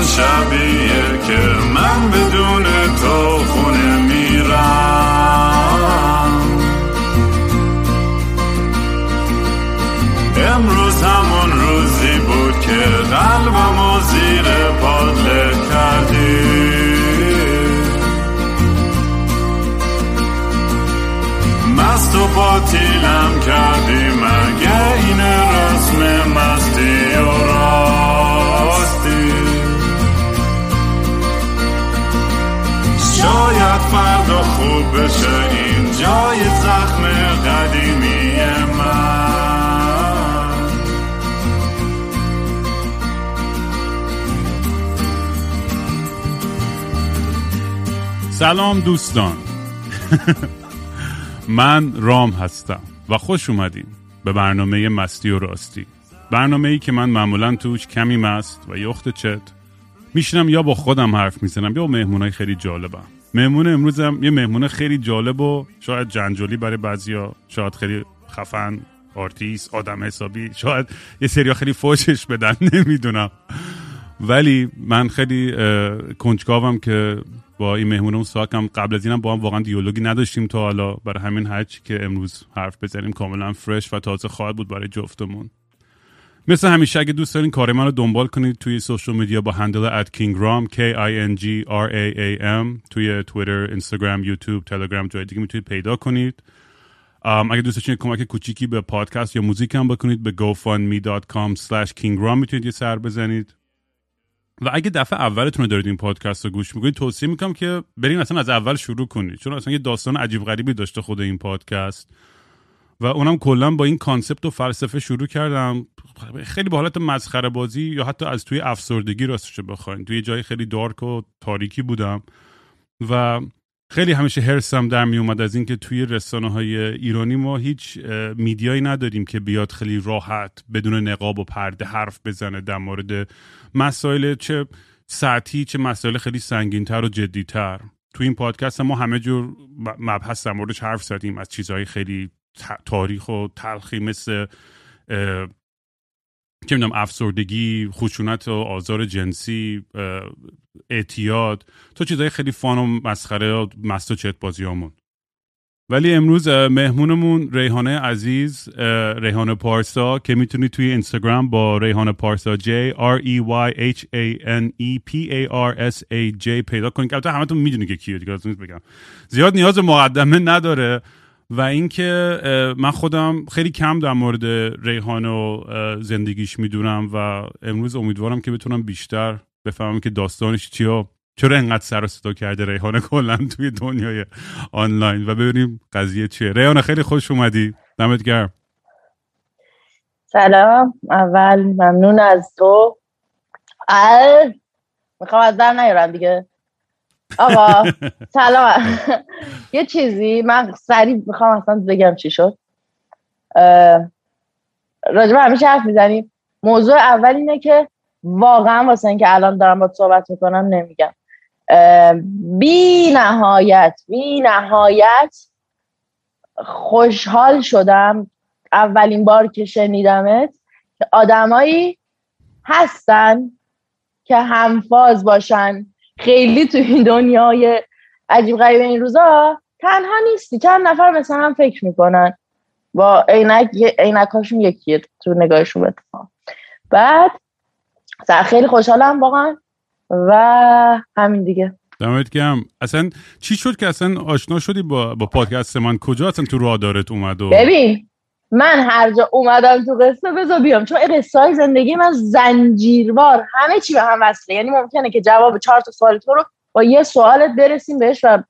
همون شبیه که من بدون فردا خوب بشه. این جای زخم قدیمی من. سلام دوستان. من رام هستم و خوش اومدین به برنامه مستی و راستی. برنامه ای که من معمولا توش کمی مست و یخت چت میشینم یا با خودم حرف می‌زنم یا با مهمونای خیلی جالبم. مهمون امروزم یه مهمون خیلی جالب و شاید جنجالی برای بعضیا شاید خیلی خفن آرتیست آدم حسابی شاید یه سریا خیلی فوشش بدن نمی‌دونم. ولی من خیلی کنجکاوم که با این مهمونمون ساکم. قبل از اینم با هم واقعا دیالوگی نداشتیم تا حالا. برای همین هرچی که امروز حرف بزنیم کاملا fresh و تازه خواهد بود برای جفتمون. مثل همیشه اگه دوست دارین کار من رو دنبال کنید توی سوشال میدیا با هندل ات کینگرام K I N G R A A M توی تویتر، اینستاگرام، یوتیوب، تلگرام جای دیگه می‌تونید پیدا کنید. اگه دوست داشتین کمک کوچیکی به پادکست یا موزیک هم بکنید به gofundme.com slash kingram می‌تونید یه سر بزنید. و اگه دفعه اولتون رو دارید این پادکست رو گوش می‌کنید توصیه می‌کنم که برین اصلا از اول شروع کنید. چون اصلا یه داستان عجیب غریبی داشته خود این پادکست. و اونم کلا با این کانسپت و فلسفه شروع کردم. خیلی به حالت مسخره بازی یا حتی از توی افسردگی راستش بخواین. توی جای خیلی دارک و تاریکی بودم. و خیلی همیشه هرسم در می اومد از اینکه توی رسانه های ایرانی ما هیچ میدیایی نداریم که بیاد خیلی راحت بدون نقاب و پرده حرف بزنه در مورد مسائل چه سطحی چه مسائل خیلی سنگینتر و جدیتر. تو این پادکست ما همه جور مبحث در موردش حرف زدیم از چیزهای خیلی تاریخ و تلخی مثل چه می‌دونم افسردگی خشونت و آزار جنسی اعتیاد. تا چیزهای خیلی فان و مسخره و مست و چت بازیامون. ولی امروز مهمونمون ریحانه عزیز ریحانه پارسا که می‌تونید توی اینستاگرام با ریحانه پارسا J R E Y H A N E P A R S A J پیدا کنید که البته همتون می‌دونید که کیه دیگه بگم. زیاد نیاز مقدمه نداره. و اینکه من خودم خیلی کم در مورد ریحانه و زندگیش می‌دونم و امروز امیدوارم که بتونم بیشتر بفهمم که داستانش چیه چرا انقدر سر صدا کرده ریحانه کلا توی دنیای آنلاین و ببینیم قضیه چیه. ریحانه خیلی خوش اومدی. دمت گرم. سلام. اول ممنون از تو. می‌خوام از در نیارم دیگه. آقا سلام. یه چیزی من سریع می‌خوام اصلا بگم چی شد. اه، راجب همیشه حرف می‌زنیم. موضوع اول اینه که واقعا واسه اینکه الان دارم با صحبت می‌کنم نمیگم. بی نهایت بی نهایت خوشحال شدم. اولین بار که شنیدمت که آدمایی هستن که همفاز باشن. خیلی تو این دنیای عجیب غریب این روزا تنها نیستی. چند نفر مثل هم فکر می‌کنن. با عینک عینکاشون یکیه تو نگاهشون اتفاق. بعد خیلی خوشحالم واقعا و همین دیگه. دمت گرم. اصلا چی شد که اصلا آشنا شدی با با پادکست من؟ کجا اصلا تو رادارت اومد و ببین من هر جا اومدم تو قصه بذار بیام. چون قصه های زندگی من زنجیروار همه چی به هم وصله. یعنی ممکنه که جواب چهار تا سوال تو رو با یه سوالت برسیم بهش و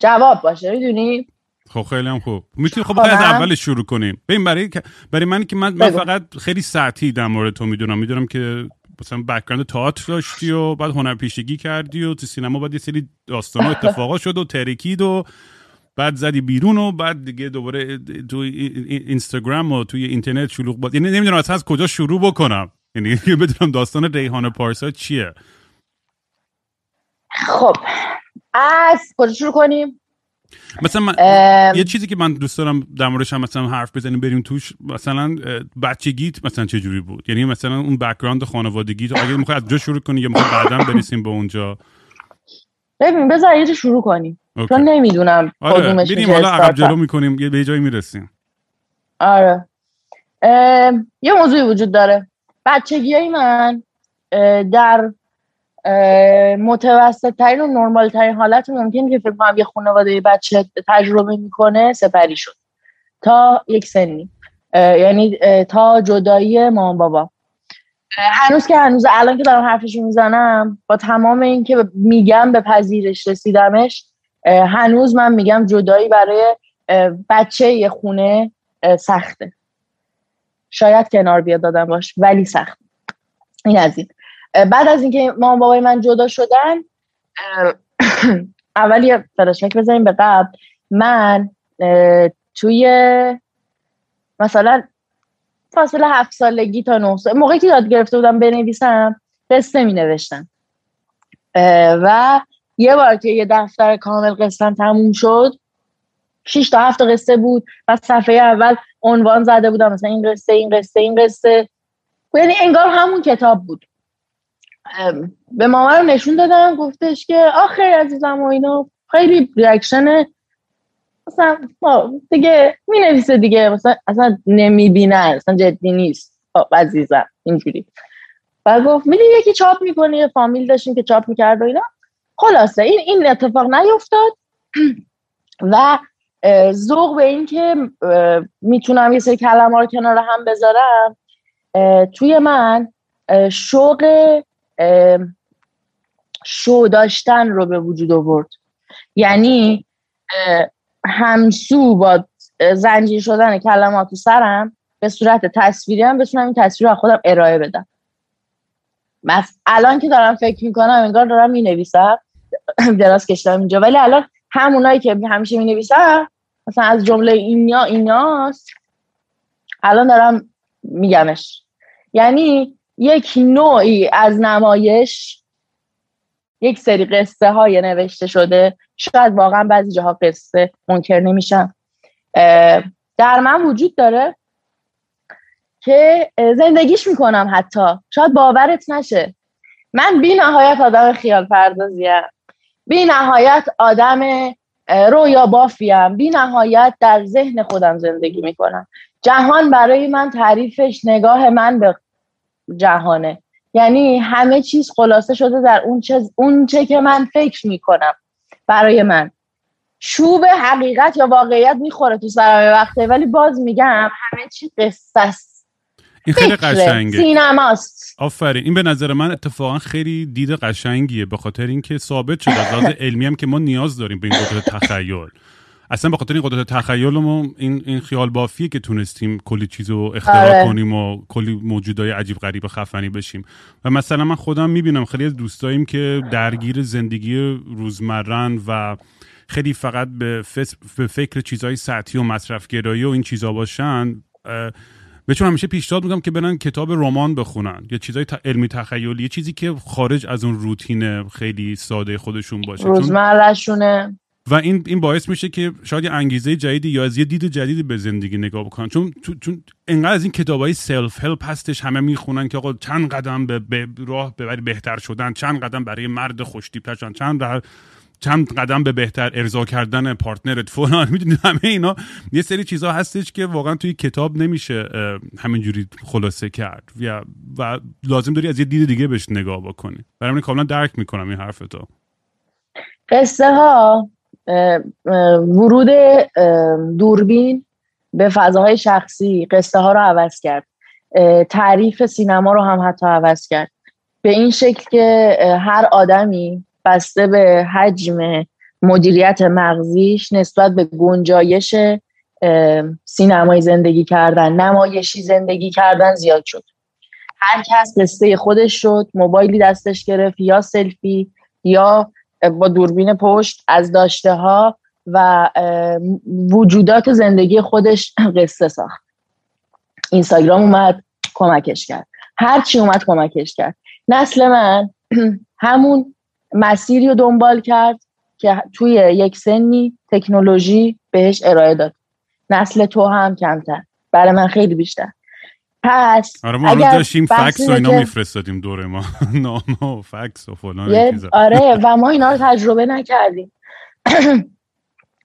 جواب باشه. می‌دونی؟ خب خیلی هم خوب. می‌تونی خب بخوای از؟ اولش شروع کنیم. ببین برای برای من که من, من. فقط خیلی سطحی در مورد تو می‌دونم. می‌دونم که مثلا بک‌گراند تئاتر داشتی و بعد هنرپیشگی کردی و تو سینما بعد یه سری داستان و اتفاقا شد و ترکید و بعد زدی بیرون و بعد دیگه دوباره تو اینستاگرام و توی اینترنت شلوغ بود یعنی نمی‌دونم اصلا از کجا شروع بکنم. یعنی بدونم داستان ریحانه پارسا چیه. خب از کجا شروع کنیم؟ مثلا من یه چیزی که من دوست دارم در موردش هم مثلا حرف بزنیم بریم توش. مثلا بچگیت مثلا چه جوری بود؟ یعنی مثلا اون background خانوادگی اگه می‌خوای از اونجا شروع کنی یا می‌خوای بعدا برسیم به اونجا؟ ببین بذار یه شروع کنیم. چون نمی‌دونم آره. بریم حالا عقب جلو می‌کنیم یه به جایی می‌رسیم. آره. یه موضوعی وجود داره. بچگی های من در متوسط ترین و نرمال ترین حالت ممکن که فکر کنم یه خانواده بچه تجربه می‌کنه سپری شد. تا یک سنی. یعنی تا جدایی مامان بابا. هنوز که هنوز الان که دارم حرفش می‌زنم با تمام این که میگم به پذیرش رسیدمش هنوز من میگم جدایی برای بچه یه خونه سخته. شاید کنار بیاد دادم باش ولی سخت. این از این. بعد از اینکه مامان بابای من جدا شدن اول یه فلاشبک بزنیم به قبل. من توی مثلا فاصله هفت سالگی تا نه سال موقعی که یاد گرفته بودم بنویسم قصه می نوشتم. و یه بار که یه دفتر کامل قصه تموم شد شیش تا هفت قصه بود. و صفحه اول عنوان زده بودم مثلا این قصه این قصه این قصه یعنی انگار همون کتاب بود. به ماما رو نشون دادم گفتش که آخه عزیزم و اینا خیلی ریاکشن مثلا دیگه می نویسه دیگه مثلا اصلا نمی‌بینه اصلا جدی نیست. عزیزم اینجوری. و گفت میدی یکی چاپ می‌کنی فامیل داشتیم که چاپ می‌کرد و اینا. خلاصه این این اتفاق نیفتاد و ذوق به این که می‌تونم یه سری کلمه رو کنار هم بذارم توی من شوق شو داشتن رو به وجود آورد. یعنی همسو با زنجیر شدن کلمات تو سرم به صورت تصویری هم بتونم این تصویر رو خودم ارائه بدم. الان که دارم فکر می‌کنم انگار دارم می نویسم دراز کشتم اینجا. ولی الان همونایی که همیشه می نویسم مثلا از جمله اینا ایناست. الان دارم میگمش. یعنی یک نوعی از نمایش یک سری قصه های نوشته شده. شاید واقعا بعضی جاها قصه منکر نمیشم. در من وجود داره. که زندگیش می‌کنم حتی. شاید باورت نشه. من بی نهایت آدم خیال پردازیم بی نهایت آدم رویا بافیم. بی نهایت در ذهن خودم زندگی می‌کنم. جهان برای من تعریفش نگاه من به جهانه. یعنی همه چیز خلاصه شده در اون چه, اون چه که من فکر می‌کنم برای من. چوب حقیقت یا واقعیت می‌خوره تو سرم وقته ولی باز میگم همه چی قصه است این خیلی قشنگه. سینماست. آفرین. این به نظر من اتفاقا خیلی دید قشنگیه به خاطر اینکه ثابت شده از لحاظ علمی هم که ما نیاز داریم به این قدرت تخیل. اصلا به خاطر این قدرت تخیلمون این این خیال بافیه که تونستیم کلی چیز رو اختراع آره. کنیم و کلی موجودای عجیب غریب خفنی بشیم. و مثلا من خودم می‌بینم خیلی از دوستاییم که درگیر زندگی روزمرن و خیلی فقط به, به فکر چیزهای سطحی و مصرفگرایی و این چیزا باشن بهشون همیشه پیشنهاد می‌کنم که برن کتاب رمان بخونن. یا چیزای علمی تخیلی یه چیزی که خارج از اون روتین خیلی ساده خودشون باشه. روزمرهشونه. و این این باعث میشه که شاید یه انگیزه جدیدی یا از یه دید جدیدی به زندگی نگاه بکنن. چون چون انقدر از این کتابای self-help هستش همه می‌خونن که آقا چند قدم به, به راه ببری بهتر شدن چند قدم برای مرد خوشتیپ شدن چند چند قدم به بهتر ارضا کردن partner ت فلان می‌دونید همه اینا. یه سری چیزها هستش که واقعا توی کتاب نمیشه همینجوری خلاصه کرد. و, لازم داری از یه دید دیگه بهش نگاه بکنی. برای من کاملا درک می‌کنم این حرف تو قصه ها ورود دوربین به فضاهای شخصی قصه ها رو عوض کرد. تعریف سینما رو هم حتی عوض کرد. به این شکل که هر آدمی بسته به حجم مدیریت مغزیش نسبت به گنجایش سینمای زندگی کردن نمایشی زندگی کردن زیاد شد. هر کس قصه خودش شد موبایلی دستش گرفت یا سلفی یا با دوربین پشت از داشته ها و وجودات زندگی خودش قصه ساخت. اینستاگرام اومد کمکش کرد. هر چی اومد کمکش کرد. نسل من همون مسیری رو دنبال کرد که توی یک سنی تکنولوژی بهش ارائه داد. نسل تو هم کمتر. برای من خیلی بیشتر. پس آره ما اگر داشتیم فکس و اینا که- میفرستادیم دور ما. نامه و فکس و فلان. آره و ما اینا رو تجربه نکردیم.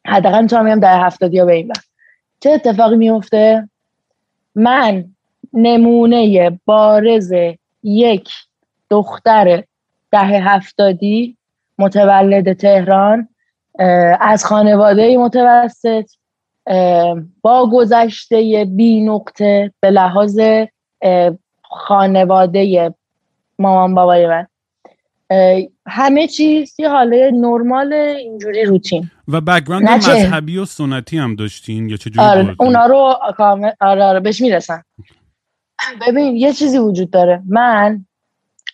حداقل می‌تونم بگم در هفتادی ها به این وقت چه اتفاقی میفته؟ من نمونه بارز یک دختر دهه هفتادی متولد تهران از خانواده متوسط با گذشته بی نقطه به لحاظ خانواده مامان بابای من. همه چیز یه حاله نرمال اینجوری روتین. و background چه؟ مذهبی و سنتی هم داشتین یا چه جوری آره؟ اونا رو آره آره بهش می‌رسن ببین یه چیزی وجود داره. من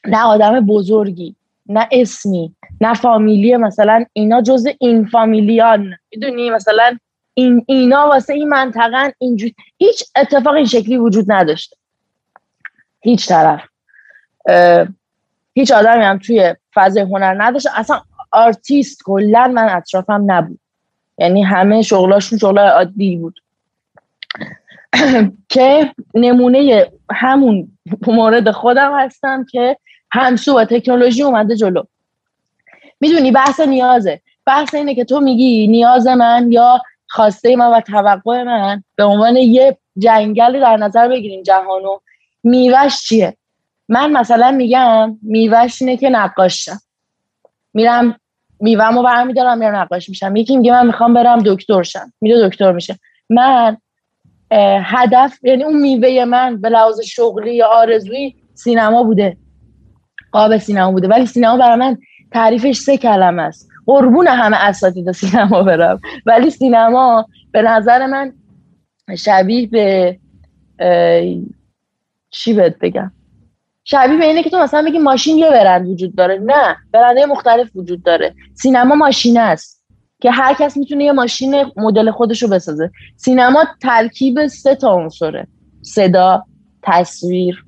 نه آدم بزرگی نه اسمی نه فامیلی مثلا اینا جز این فامیلیان. می‌دونی؟ مثلا این اینا واسه این منطقه اینجوری هیچ اتفاق این شکلی وجود نداشته هیچ طرف. هیچ آدمی هم توی فضای هنر نداشته اصلا آرتیست کلا من اطرافم نبود. یعنی همه شغلاشون شغل عادی بود. که نمونه همون مورد خودم هستم که همسو و تکنولوژی اومده جلو. می‌دونی بحث نیازه. بحث اینه که تو میگی نیاز من یا خواسته من و توقع من به عنوان یه جنگل در نظر بگیریم جهانو میوش چیه؟ من مثلا میگم میوش اینه که نقاش شم میرم میوهمو برمیدارم میرم نقاش میشم. یکی میگه من می‌خوام برم دکتر شم میره دکتر میشه. من هدف یعنی اون میوه من به لحاظ شغلی یا آرزویی سینما بوده. قاب سینما بوده. ولی سینما برای من تعریفش سه کلمه است. قربون همه اساتید سینما برم. ولی سینما به نظر من شبیه به چی بهت بگم؟ شبیه به اینه که تو مثلا بگی ماشین یه برند وجود داره. نه برندهای مختلف وجود داره. سینما ماشین است که هر کس می‌تونه یه ماشین مدل خودش رو بسازه. سینما ترکیب سه تا عنصره. صدا تصویر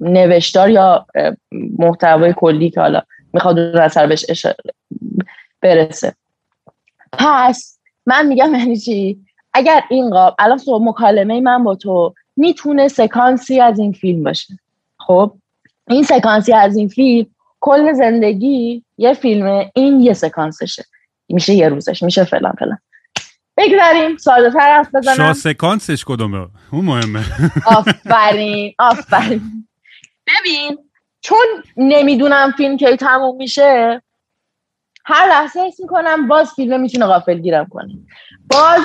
نوشتار یا محتوای کلی که حالا می‌خواد اون اثر بهش برسه. پس من میگم یعنی چی؟ اگر این قاب الان تو مکالمه من با تو می‌تونه سکانسی از این فیلم باشه. خب؟ این سکانسی از این فیلم کل زندگی یه فیلمه این یه سکانسشه. میشه یه روزش میشه فلان فلان. بگذاریم. ساده تر حرف شاه بزنم سکانسش کدومه؟ اون مهمه. آفرین آفرین. ببین چون نمی‌دونم فیلم کی تموم میشه هر لحظه حس می‌کنم باز فیلم می‌تونه غافل گیرم کنه. باز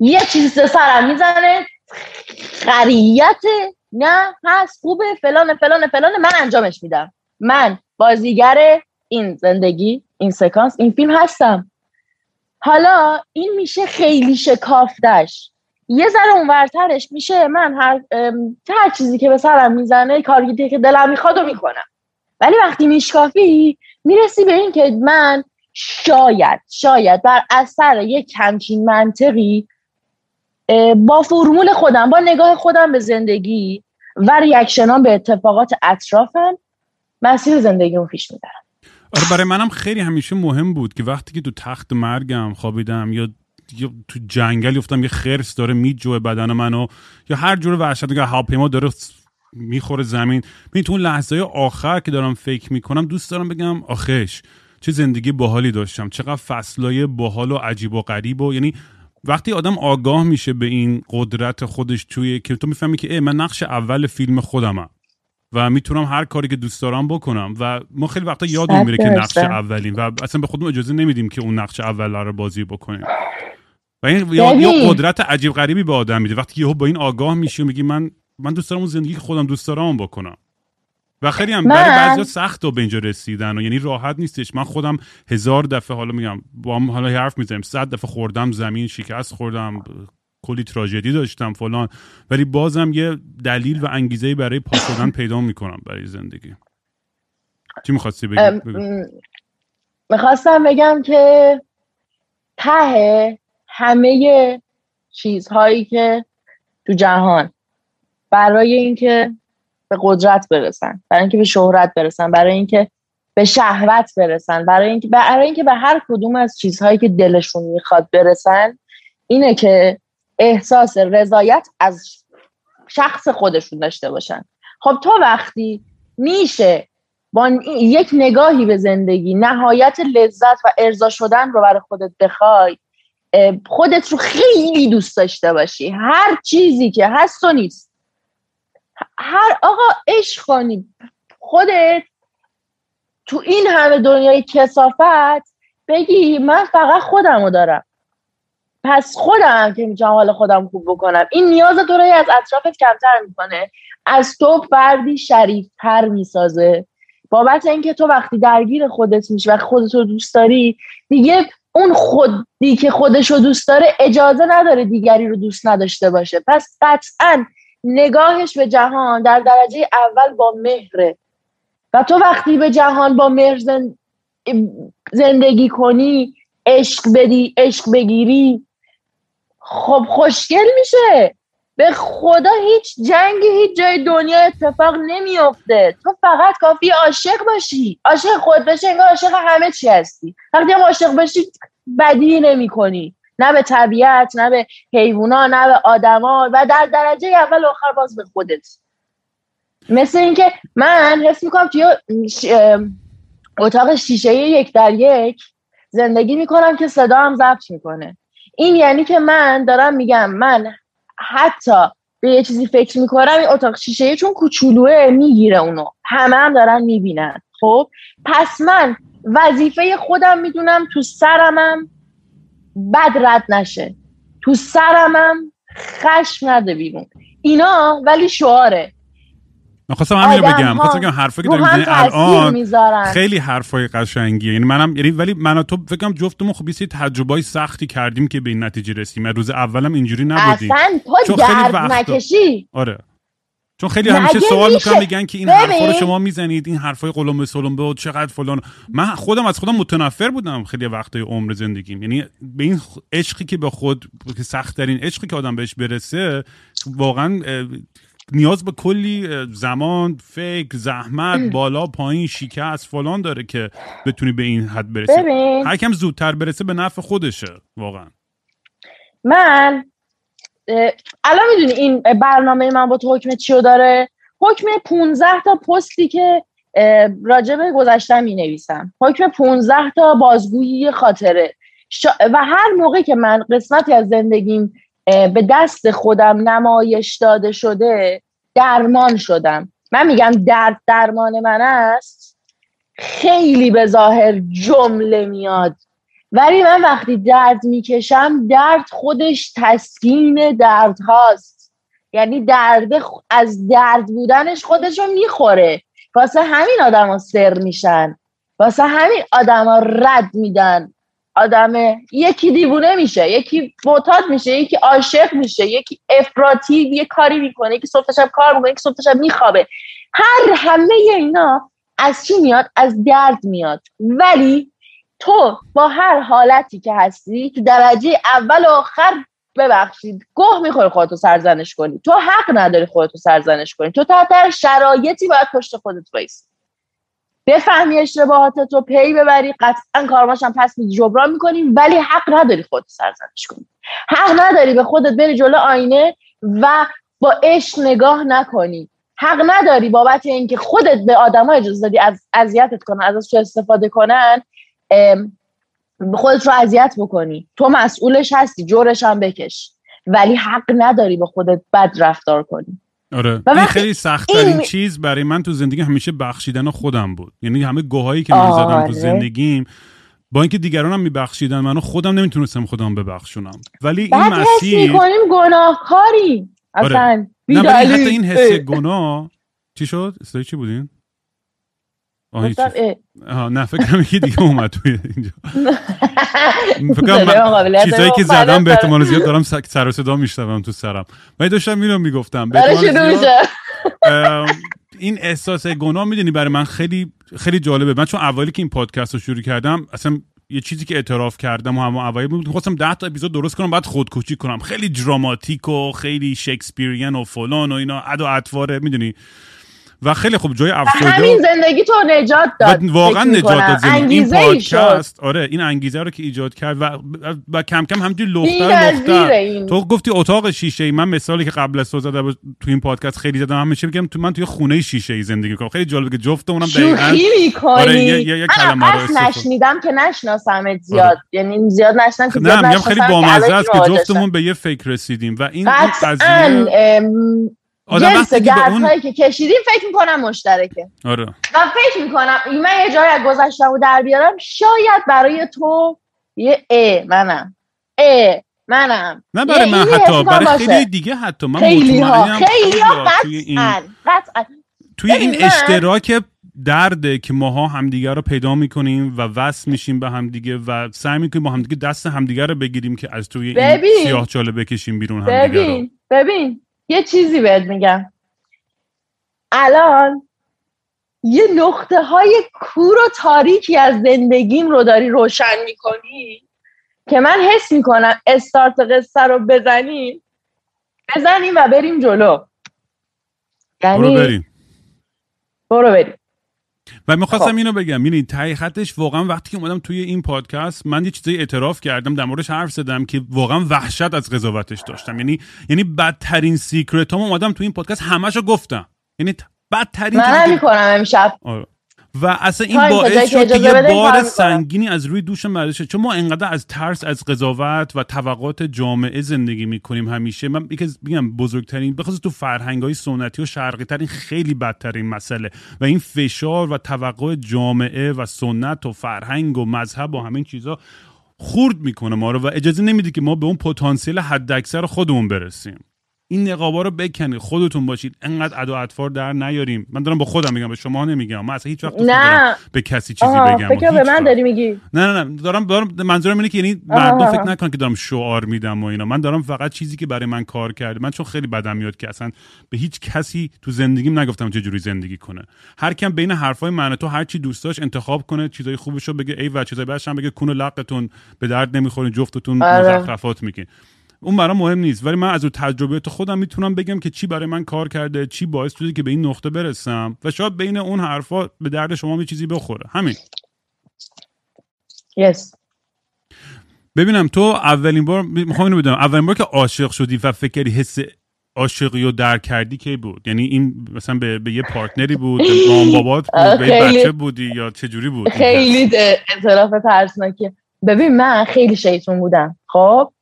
یه چیزی سه سرم می‌زنه. خریت نه هست خوبه فلان فلان فلان من انجامش میدم. من بازیگر این زندگی این سکانس این فیلم هستم. حالا این میشه خیلی شکافتش یه ذره اونورترش میشه من هر هر چیزی که به سرم می‌زنه کاری که دلم می‌خواد و می‌کنم. ولی وقتی میشکافی می‌رسی به این که من شاید شاید بر اثر یک همچین منطقی با فرمول خودم با نگاه خودم به زندگی و ریاکشنام به اتفاقات اطرافم مسیر زندگیمو پیش می‌برم. آره برای منم خیلی همیشه مهم بود که وقتی که تو تخت مرگم خوابیدم یا یا تو جنگلی افتم یه خرس داره میجوه بدن منو یا هر جور که هواپیما داره می‌خوره زمین. ببین تو اون لحظه آخر که دارم فکر می‌کنم دوست دارم بگم آخش چه زندگی باحالی داشتم چقدر فصلای باحال و عجیب و غریب و یعنی وقتی آدم آگاه میشه به این قدرت خودش توی که تو می‌فهمی که ای من نقش اول فیلم خودمم. و می‌تونم هر کاری که دوست دارم بکنم. و ما خیلی وقتا یادمون میره که نقش. اولیم و اصلا به خودمون اجازه نمیدیم که اون نقش اول رو بازی بکنیم. و این. یا قدرت عجیب غریبی به آدم میده. وقتی یهو با این آگاه میشی و میگی من من دوست دارم اون زندگی که خودم دوست دارم بکنم. و خیلی هم برای بعضیا سخت و به اینجا رسیدن و یعنی راحت نیستش. من خودم هزار دفعه حالا میگم با هم حالا حرف می‌زنیم صد دفعه خوردم زمین شکست خوردم کلی تراژدی داشتم فلان. ولی بازم یه دلیل و انگیزه برای پا شدن پیدا می‌کنم برای زندگی. چی می‌خواستی بگی؟ می‌خواستم بگم که ته همه چیزهایی که تو جهان برای اینکه به قدرت برسن برای اینکه به شهرت برسن برای اینکه به شهوت برسن برای اینکه برای اینکه به هر کدوم از چیزهایی که دلشون می‌خواد برسن اینه که احساس رضایت از شخص خودشون داشته باشن. خب تو وقتی میشه با یک نگاهی به زندگی نهایت لذت و ارضا شدن رو برای خودت بخوای خودت رو خیلی دوست داشته باشی. هر چیزی که هست و نیست. هر آقا عشق کنی. خودت تو این همه دنیای کسافت بگی من فقط خودم رو دارم. پس خودم که می‌تونم حال خودم خوب بکنم. این نیاز تو رو از اطرافت کمتر می‌کنه. از تو فردی شریفتر می‌سازه. بابت اینکه تو وقتی درگیر خودت میشی و خودت رو دوست داری دیگه اون خودی که خودش رو دوست داره اجازه نداره دیگری رو دوست نداشته باشه. پس قطعا نگاهش به جهان در درجه اول با مهره. و تو وقتی به جهان با مهر زندگی کنی عشق بدی عشق بگیری خب خوشگل میشه. به خدا هیچ جنگی هیچ جای دنیا اتفاق نمیافته. تو فقط کافی عاشق باشی. عاشق خود باشی انگار عاشق همه چی هستی. وقتی هم عاشق باشی بدی نمی کنی نه به طبیعت نه به حیوونا نه به آدما. و در درجه اول آخر باز به خودت. مثل اینکه من حس می‌کنم توی اتاق شیشه یک در یک زندگی می‌کنم که صدا هم ضبط می‌کنه. این یعنی که من دارم میگم من حتی به یه چیزی فکر می‌کنم این اتاق شیشه چون کوچولوه می‌گیره اونو. همه هم دارن می‌بینن. خب؟ پس من وظیفه خودم می‌دونم تو سرمم بد رد نشه. تو سرمم خشم نده بیرون. اینا ولی شعاره. خواستم همین رو بگم. خواستم بگم حرفی که داریم الان خیلی حرفای قشنگیه. یعنی منم یعنی ولی من تو فکر کنم جفتمون خب یه تجربه سختی کردیم که به این نتیجه رسیدیم. روز اولم اینجوری نبودیم. اصلا تو درد نکشی. آره. چون خیلی همیشه سوال می‌کنم میگن که این حرفا رو شما می‌زنید این حرفای قلم سلم به چقدر فلان. من خودم از خودم متنفر بودم خیلی وقتای عمر زندگیم. یعنی به این عشقی که به خود که سخت ترین عشقی که آدم بهش برسه واقعا نیاز به کلی زمان فکر زحمت بالا پایین شکست فلان داره که بتونی به این حد برسی. هر کم زودتر برسه به نفع خودشه واقعا. من الان می‌دونی این برنامه من با تو حکم چیو داره؟ حکم 15 تا پستی که راجب گذشتم می نویسم حکم 15 تا بازگویی خاطره. و هر موقع که من قسمتی از زندگیم به دست خودم نمایش داده شده درمان شدم. من میگم درد درمان من است. خیلی به ظاهر جمله میاد. ولی من وقتی درد می‌کشم درد خودش تسکین درد هاست. یعنی درد از درد بودنش خودش رو می‌خوره. واسه همین آدم ها سر میشن. واسه همین آدم ها رد میدن. آدم یکی دیوونه میشه یکی معتاد میشه یکی عاشق میشه یکی افراطی یه کاری می‌کنه یکی صبح شب کار می‌کنه یکی صبح شب میخوابه. هر همه اینا از چی میاد؟ از درد میاد. ولی تو با هر حالتی که هستی تو درجه اول و آخر ببخشید گوه می‌خوری خودتو سرزنش کنی. تو حق نداری خودتو سرزنش کنی. تو تحت شرایطی باید پشت خودت بایستی. بفهمی اشتباهات تو پی ببری. قطعا کارماشم پس جبران می‌کنی ولی حق نداری خودت سرزنش کنی. حق نداری به خودت بری جلو آینه و با عشق نگاه نکنی. حق نداری بابت اینکه خودت به آدما اجازه دادی از اذیتت کنن ازش استفاده کنن خودت رو اذیت بکنی. تو مسئولش هستی جورش هم بکش. ولی حق نداری به خودت بد رفتار کنی. آره این خیلی سخت این... چیز برای من تو زندگی همیشه بخشیدن خودم بود یعنی همه گوهایی که من زدم تو آره. زندگیم با اینکه دیگران هم میبخشیدن منو خودم نمی‌تونستم خودم ببخشونم ولی این مسیر می‌کنیم گناهکاری آره. اصلا نه ولی حتی این حس گناه چی شد؟ استایی چی بودین؟ آه نه فکر کنم یکی دیگه اومد توی اینجا. فکر چیزایی که زدم به احتمال زیاد دارم سر و صدا میشتم تو سرم. من داشتم اینو می‌گفتم این احساس گناه می‌دونی برای من خیلی خیلی جالبه. من چون اولی که این پادکست رو شروع کردم اصلا یه چیزی که اعتراف کردم و هم اوایل بود خواستم 10 تا اپیزود درست کنم بعد خودکشی کنم. خیلی دراماتیک و خیلی شکسپیریان و فلان و اینا اد و اطواره می‌دونی؟ و خیلی خوب جای افسرده همین زندگی تو نجات داد واقعا نجات. داد. این ای پادکست آره این انگیزه رو که ایجاد کرد و, و کم کم همینجوری لختر لختر. تو گفتی اتاق شیشه ای من مثالی که قبل از تو زدم تو این پادکست خیلی زدم همیشه میگم تو من توی خونه شیشه ای زندگی می‌کنم خیلی جالبه که جفتمونم دقیقاً شوخی می‌کنی آره، یه- یه- یه کلمه رو نشنیدم که نشناسمت زیاد آره. یعنی زیاد نشنم که نه زیاد میگم خیلی نشناسم بامزه است که جفتمون به یه فکر رسیدیم و این قضیه جنس به اون که کشیدیم فکر می‌کنم مشترکه. آره. و فکر می‌کنم من یه جایی از گذشتم و در بیارم شاید برای تو یه ا منم. ا منم. نه برای من حتی برای. خیلی دیگه حتی. من خیلی ها خیلی ها توی این قطعا. توی این من- اشتراک درده که ماها همدیگه رو پیدا می‌کنیم و وصل میشیم به همدیگه و سعی می‌کنیم با همدیگه دست همدیگه رو بگیریم که از توی این ببین. سیاه چاله بکشیم بیرون همدیگه رو. ببین ببین. یه چیزی بهت میگم. الان یه نقطه های کور و تاریکی از زندگیم رو داری روشن می‌کنی که من حس می‌کنم استارت قصه رو بزنیم. بزنیم و بریم جلو. برو یعنی بریم. برو بریم. و می‌خواستم خب. اینو بگم یعنی ته خطش واقعا وقتی که اومدم توی این پادکست من یه چیزایی اعتراف کردم در موردش حرف زدم که واقعا وحشت از قضاوتش داشتم یعنی یعنی بدترین secret هم اومدم توی این پادکست همشو گفتم یعنی بدترین من چیزی هم می‌کنم امشب آره. و اصلا این باعث شد که یه بار. سنگینی از روی دوش شد. چون ما انقدر از ترس از قضاوت و طبقات جامعه زندگی می‌کنیم همیشه من یکی میگم بزرگترین بخاطر تو فرهنگ های سنتی و شرقی ترین خیلی بدترین مسئله و این فشار و توقع جامعه و سنت و فرهنگ و مذهب و همین چیزا خورد می‌کنه ما رو و اجازه نمیده که ما به اون پتانسیل حداکثر خودمون برسیم این نقابا رو بکنید. خودتون باشید. انقدر ادا اطفار در نیاریم. من دارم با خودم میگم به شما نمیگم. من اصلا هیچ وقت نه. به کسی چیزی بگم. فکر به من. داری میگی. نه نه نه. دارم دارم منظورم اینه که یعنی. مردم فکر نکن که دارم شعار میدم و اینا. من دارم فقط چیزی که برای من کار کرده. من چون خیلی بدم میاد که اصلا به هیچ کسی تو زندگیم نگفتم چه جوری زندگی کنه. هر کم بین حرفای من تو هر چی دوست داشت انتخاب کنه چیزای خوبشو بگه. ای و چیزای بعدش هم بگه کون لقتون به درد نمی‌خورین جفتتون آره. مزخرفات میگین. اون برام مهم نیست. ولی من از اون تجربیات خودم می‌تونم بگم که چی برای من کار کرده چی باعث شده که به این نقطه برسم و شاید بین اون حرفا به درد شما یه چیزی بخوره. همین. یس ببینم تو اولین بار می‌خوام اینو بدونم اولین بار که عاشق شدی و فکر کردی حس عاشقی رو درک کردی کی بود؟ یعنی این مثلا به, به یه پارتنری بود به مام بابات بود به بچه بودی یا چه جوری بود؟ خیلی اعتراف ترسناکیه. ببین من خیلی شیطون بودم. خب؟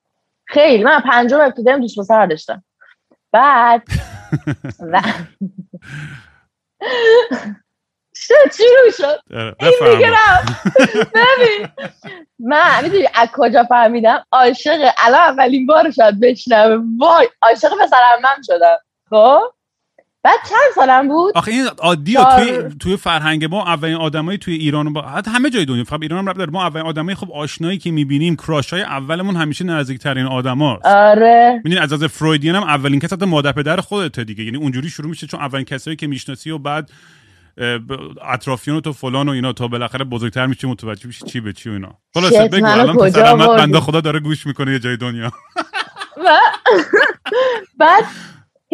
خیلی من پنجم ابتدایم دوست پسر داشتم. بعد و... چه چی رو شد؟ آره، این. دیگه. ببین من می‌دونی از کجا فهمیدم؟ عاشق الان اولین بار شاید بشنوه. وای عاشق پسر عمم شدم. خب؟ بعد چند سالم بود؟ آخه این عادیه چهار- توی توی فرهنگ ما اولین آدمای توی ایران با حتی همه جای دنیا فقط ایران هم ربط داره. ما اولین آدمای خب آشنایی که می‌بینیم کراش های اولمون همیشه نزدیکترین آدماست. آره. می‌دونی از از فرویدین هم اولین کس حتی مادر پدر خودته دیگه. یعنی اونجوری شروع میشه چون اولین کسایی که می‌شناسی و بعد اطرافیان و تو فلان و اینا تا بالاخره بزرگتر میشه متوجه میشه چی به چی و اینا. خلاصه بگو الان پسر؟ بنده خدا داره گوش می‌کنه یه جای دنیا. بعد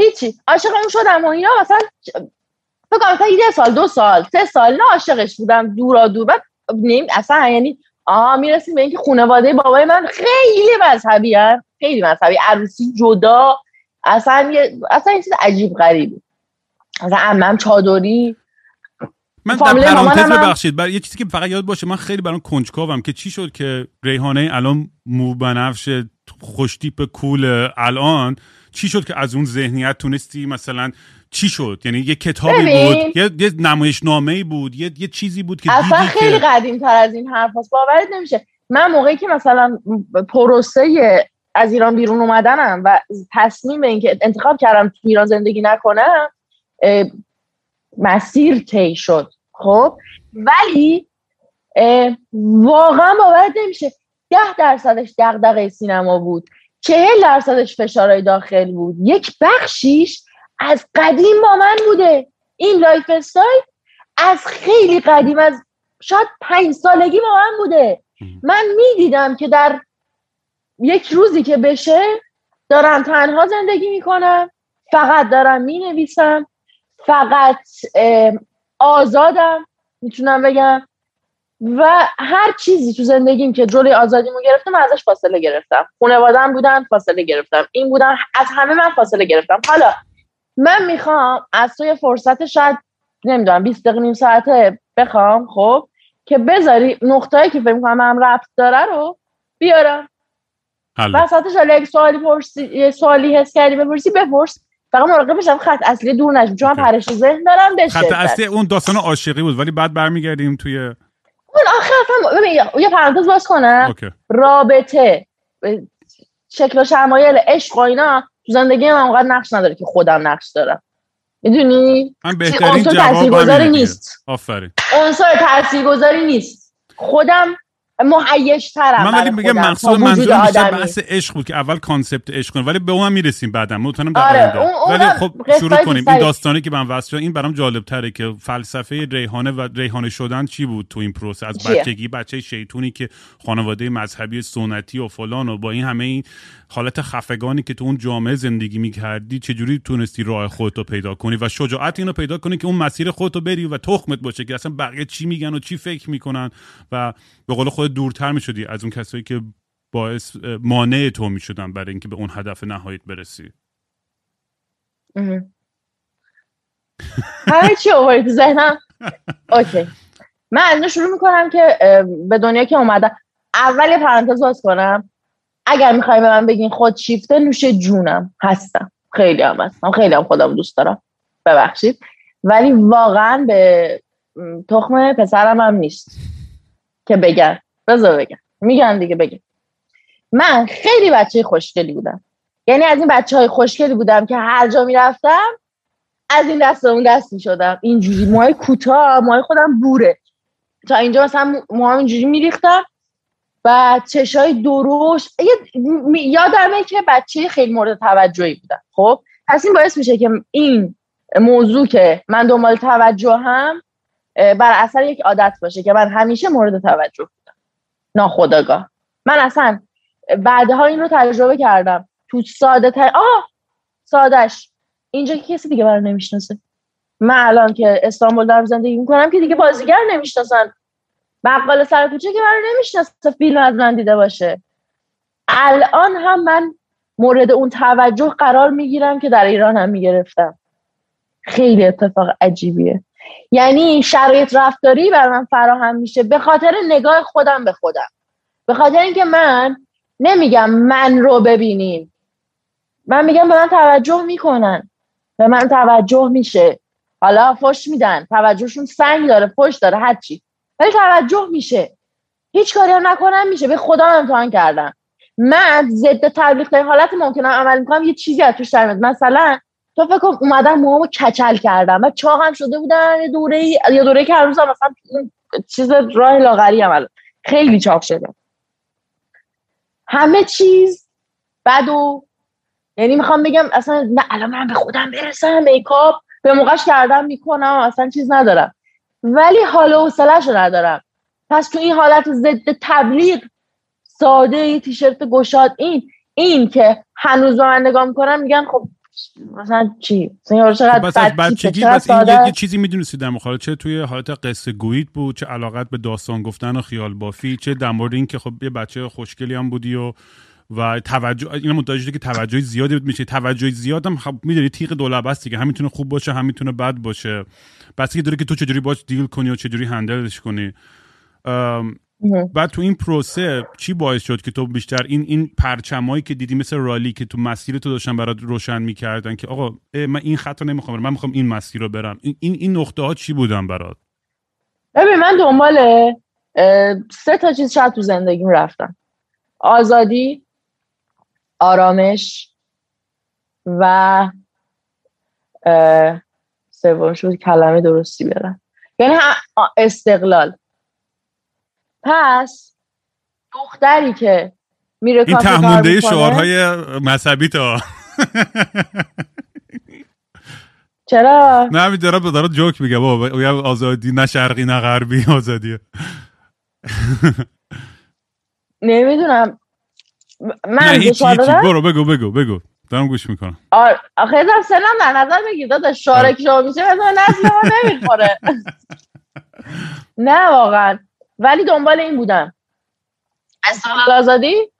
هیچی. عاشقمون شدم و اینا مثلا فکر کنم مثلا یه سال دو سال سه سال نه عاشقش بودم دورا دور. بعد نیم اصلا یعنی آها می‌رسیم به اینکه خانواده بابای من خیلی مذهبی هن. خیلی مذهبی. عروسی جدا. اصلا یه اصلا یه چیز عجیب غریبی مثلا عمم چادری. من در پرانتز ببخشید برای یه چیزی که فقط یاد باشه من خیلی برام کنجکاوم که چی شد که ریحانه الان مو بنفش خوشتیپ کول الان چی شد که از اون ذهنیت تونستی مثلا چی شد؟ یعنی یه کتابی ببین. بود یه, یه نمایشنامه بود یه, یه چیزی بود که اصلا خیلی که قدیم تر از این حرف هست باورت نمیشه. من موقعی که مثلا پروسه از ایران بیرون اومدنم و تصمیم اینکه انتخاب کردم تو ایران زندگی نکنم مسیر طی شد. خب؟ ولی واقعا باورت نمیشه. ده درصدش دغدغه سینما بود. چهل درصدش فشارهای داخل بود. یک بخشیش از قدیم با من بوده. این lifestyle از خیلی قدیم از شاید پنج سالگی با من بوده. من می‌دیدم که در یک روزی که بشه دارم تنها زندگی می‌کنم فقط دارم می‌نویسم فقط آزادم. می‌تونم بگم و هر چیزی تو زندگیم که جلوی آزادیمو گرفتم ازش فاصله گرفتم. خانوادم بودن فاصله گرفتم. این بودن از همه من فاصله گرفتم. حالا من می‌خوام از توی فرصت شاید نمی‌دونم 20 دقیقه نیم ساعته بخوام خب که بذاری نقطه‌ای که فکر می‌کنم هم ربط داره رو بیارم. وسطش حالا یک سوالی پرسی سوالی حس کردی بپرسی بپرس. فقط مراقب بشم خط اصلی دور نشم چون پرش ذهن دارم بشه خط اصلی اون داستان عاشقی بود ولی بعد برمیگردیم توی اون آخر اصلا یه پرانتز باز کنم. اوکی. رابطه شکل و شمایل عشق و اینا تو زندگی من اونقدر نقش نداره که خودم نقش دارم. می‌دونی؟ من بهترین جواب. نیست. آفرین. عنصر تاثیرگذاری نیست. خودم مهیج ترم من ولی میگم مقصود منظور بیشتر بحث عشق بود که اول کانسپت عشق کنیم ولی به اون هم می‌رسیم بعدا در آره،. اون- اون ولی خب شروع کنیم این. داستانی که من شد این برام جالب تره که فلسفه ریحانه و ریحانه شدن چی بود تو این پروسه از؟ بچگی بچه شیطونی که خانواده مذهبی سنتی و فلان و با این همه این حالت خفگانی که تو اون جامعه زندگی می‌کردی چجوری تونستی راه خودتو پیدا کنی و شجاعت اینو پیدا کنی که اون مسیر خودتو بری و تخمت باشه که اصلا بقیه چی میگن و چی فکر می‌کنن و به قول خود دورتر می‌شدی از اون کسایی که باعث مانع تو می‌شدن برای اینکه به اون هدف نهاییت برسی. همه چی اووری تو ذهنم؟ اوکی. من از شروع می‌کنم که به دنیا که اومدم. اول پرانتز باز کنم. اگر می‌خوای به من بگین خود شیفته نوش جونم. هستم. خیلی هم هستم. خیلی هم خودم دوست دارم. ببخشید. ولی واقعا به تخم پسرم هم نیست. که بگن. بذار بگن میگن دیگه بگن من خیلی بچه خوشگلی بودم. یعنی از این بچه های خوشگلی بودم که هر جا می‌رفتم از این دست اون دست می‌شدم. اینجوری موهای کوتاه موهای خودم بوره. تا اینجا مثلا موهام اینجوری میریختم. و چشای درشت. یادمه که بچه خیلی مورد توجهی بودم. خب؟ پس این باعث میشه که این موضوع که من دنبال توجه هم بر اثر یک عادت باشه که من همیشه مورد توجه بودم. ناخداگاه من اصلا بعدها این رو تجربه کردم. تو ساده تر آه! سادش اینجا کسی دیگه برای نمی‌شناسه. من الان که استانبول دارم زندگی می‌کنم که دیگه بازیگر نمی‌شناسن. بقال سر کوچه که برای نمی‌شناسه فیلم از من دیده باشه. الان هم من مورد اون توجه قرار می‌گیرم که در ایران هم می‌گرفتم. خیلی اتفاق عجیبیه. یعنی شرایط رفتاری بر من فراهم میشه به خاطر نگاه خودم به خودم. به خاطر اینکه من نمیگم من رو ببینین من میگم به من توجه می‌کنن. به من توجه میشه. حالا فش میدن. توجهشون سنگ داره فش داره هرچی. ولی توجه میشه. هیچ کاری هم نکنم میشه. به خدا امتحان کردم من ضد تبلیغ ترین حالت ممکنه عمل می‌کنم یه چیزی از توش در مثلا تو فکر کن اومدم موهامو کچل کردم. و چاقم شده بودن یه دوره یه دوره که هم مثلا چیز راه لاغری عمل خیلی چاق شدم همه چیز بد و یعنی می‌خوام بگم اصلا نه الان من به خودم برسم میکاپ به موقعش کردم می‌کنم اصلا چیز ندارم. ولی حال و حوصله‌اش ندارم. پس تو این حالت ضد تبلیغ ساده یه تیشرت گشاد این این که هنوز به من نگاه می‌کنن میگن خب مثلا چی؟ مثلا چقدر بس از بچگی بس این یه, یه. چیزی می‌دونستی در مورد چه توی حالت قصه گوییت بود چه علاقت به داستان گفتن و خیال بافی چه در مورد این که خب یه بچه خوشگلی هم بودی و و توجه اینا متوجه که توجه زیادی بود میشه. توجه زیاد هم خب می‌دونی تیغ دولبه است دیگه. هم می‌تونه خوب باشه هم می‌تونه بد باشه. بس که داره که تو چجوری باش دیل کنی و چجوری هندلش کنی. بعد تو این پروسه چی باعث شد که تو بیشتر این این پرچمایی که دیدی مثل رالی که تو مسیر تو داشتن برات روشن می‌کردن که آقا من این خط رو نمی‌خوام برم من می‌خوام این مسیر رو برم. این این, این نقطه ها چی بودن برات؟ ببین من دنبال سه تا چیز شاید تو زندگیم رفتم. آزادی آرامش و سوم شد کلمه درستی برم. یعنی استقلال. پس دختری که میره این تهمونده شعارهای مذهبی تا. چرا؟ نه همین داره داره جوک میگه بابا آزادی نه شرقی نه غربی آزادیه. نمی‌دونم. نه من هیچی سوال هیچی دادم؟ برو بگو بگو بگو. دارم گوش می‌کنم. آر آخه ازم سنم در نظر بگیر داداش. شارک شما میشه مثلا نسل ما نمی‌خوره. نه واقعا. ولی دنبال این بودم. استقلال آزادی؟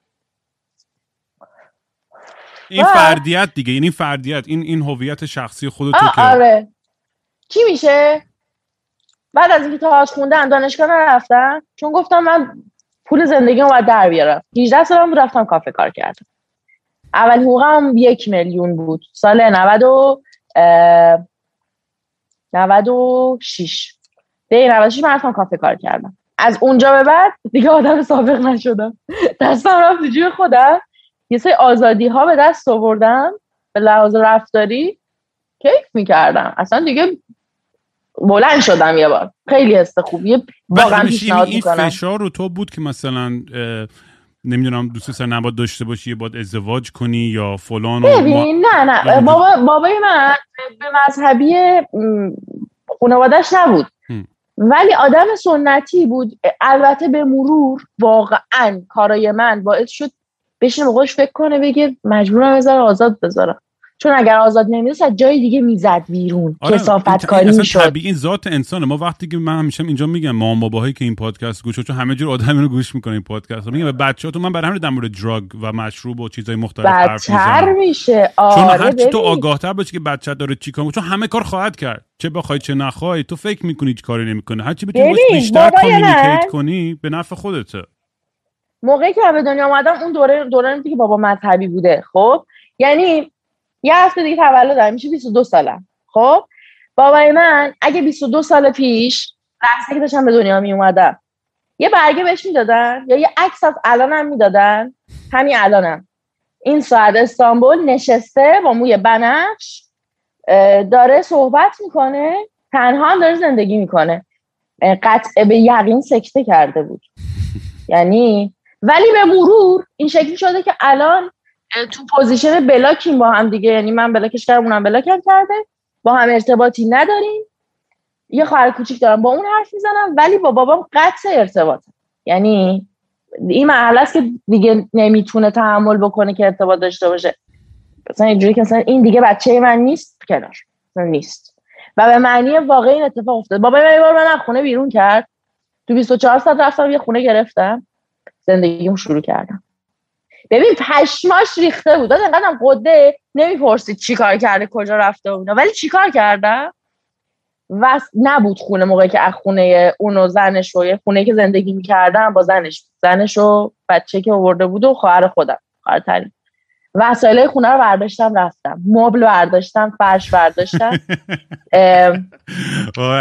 این آه. فردیت دیگه یعنی فردیت این این هویت شخصی خودتو آه که آره. کی میشه؟ بعد از اینکه تاج خوندم دانشگاه نرفتم چون گفتم من پول زندگی باید در بیارم. 18 سالم بود رفتم کافه کار کردم. اول حقوقم یک میلیون بود. سال 90 و اه، 96 به 96 من رفتم کافه کار کردم. از اونجا به بعد دیگه آدم سابق نشدم. دستم رفت جیب خودم. یه سری آزادی ها به دست آوردم به لحاظ رفتاری کیف می‌کردم. اصلا دیگه بلند شدم یه بار. خیلی حس خوبیه واقعا پیشنهاد این می‌کنم. فشار رو تو بود که مثلا نمی‌دونم دوست سر نباید داشته باشی یا باید ازدواج کنی یا فلان و ما... ببین نه نه. یا بابا بابای من به مذهبی خانوادش نبود. ولی آدم سنتی بود. البته به مرور واقعا کارای من باعث شد به خودش فکر کنه بگه مجبورم بذاره آزاد بذارم. چون اگر آزاد نمیدست از جای دیگه می‌زد بیرون. آره، کثافت کاری می‌شد. طبیعی ذات انسانه. ما وقتی که من همیشه اینجا میگم ما باباهایی که این پادکست گوش چون همه جور آدم رو گوش می‌کنه این پادکست. میگم به بچه‌هاتون من برای همین در مورد drug و مشروب و چیزای مختلف حرف می‌زنم. میشه. چون آره هر چی تو. آگاهتر باشی که بچه داره چی کار می‌کنه، چون همه کار خواهد کرد. چه بخوای چه نخوای تو فکر می‌کنی هیچ کاری نمی‌کنه. هر چی بتونی بیشتر communicate کنی به نفع خودته. موقعی که به دنیا اومدم اون دوره دورانی که بابا مذهبی بوده خب؟ یعنی یه هفته دیگه تولدم میشه 22 سالم خب؟ بابای من اگه 22 سال پیش لحظه که داشتم به دنیا می اومدم یه برگه بهش می‌دادن یا یه عکس از الانم می‌دادن؟ همین الانم این ساعت استانبول نشسته با موی بنفش داره صحبت می‌کنه تنها هم داره زندگی می‌کنه. قطع به یقین سکته کرده بود. یعنی ولی به مرور این شکلی شده که الان تو position block یم با هم دیگه. یعنی من block ش کردم اونم block م کرده. با هم ارتباطی نداریم. یه خواهر کوچیک دارم با اون حرف می‌زنم ولی با بابام قطع ارتباط یعنی این مرحله است که دیگه نمی‌تونه تحمل بکنه که ارتباط داشته باشه. مثلا اینجوری که مثلا این دیگه بچه من نیست کنار. نیست. و به معنی واقعی این اتفاق افتاد. بابا من بار من خونه بیرون کرد. تو 24 ساعت رفتم یه خونه گرفتم. زندگیمو شروع کردم. ببین پشماش ریخته بود. داد انقدرم قده نمی‌پرسید چی کار کرده کجا رفته و اینا ولی چی کار کردم و نبود خونه موقعی که از خونه اون و زنش و یه خونه که زندگی می‌کردم با زنش. زنش و بچه که آورده بود و خواهر خودم خواهر وسایل خونه رو برداشتم رفتم. مبل برداشتم فرش برداشتم.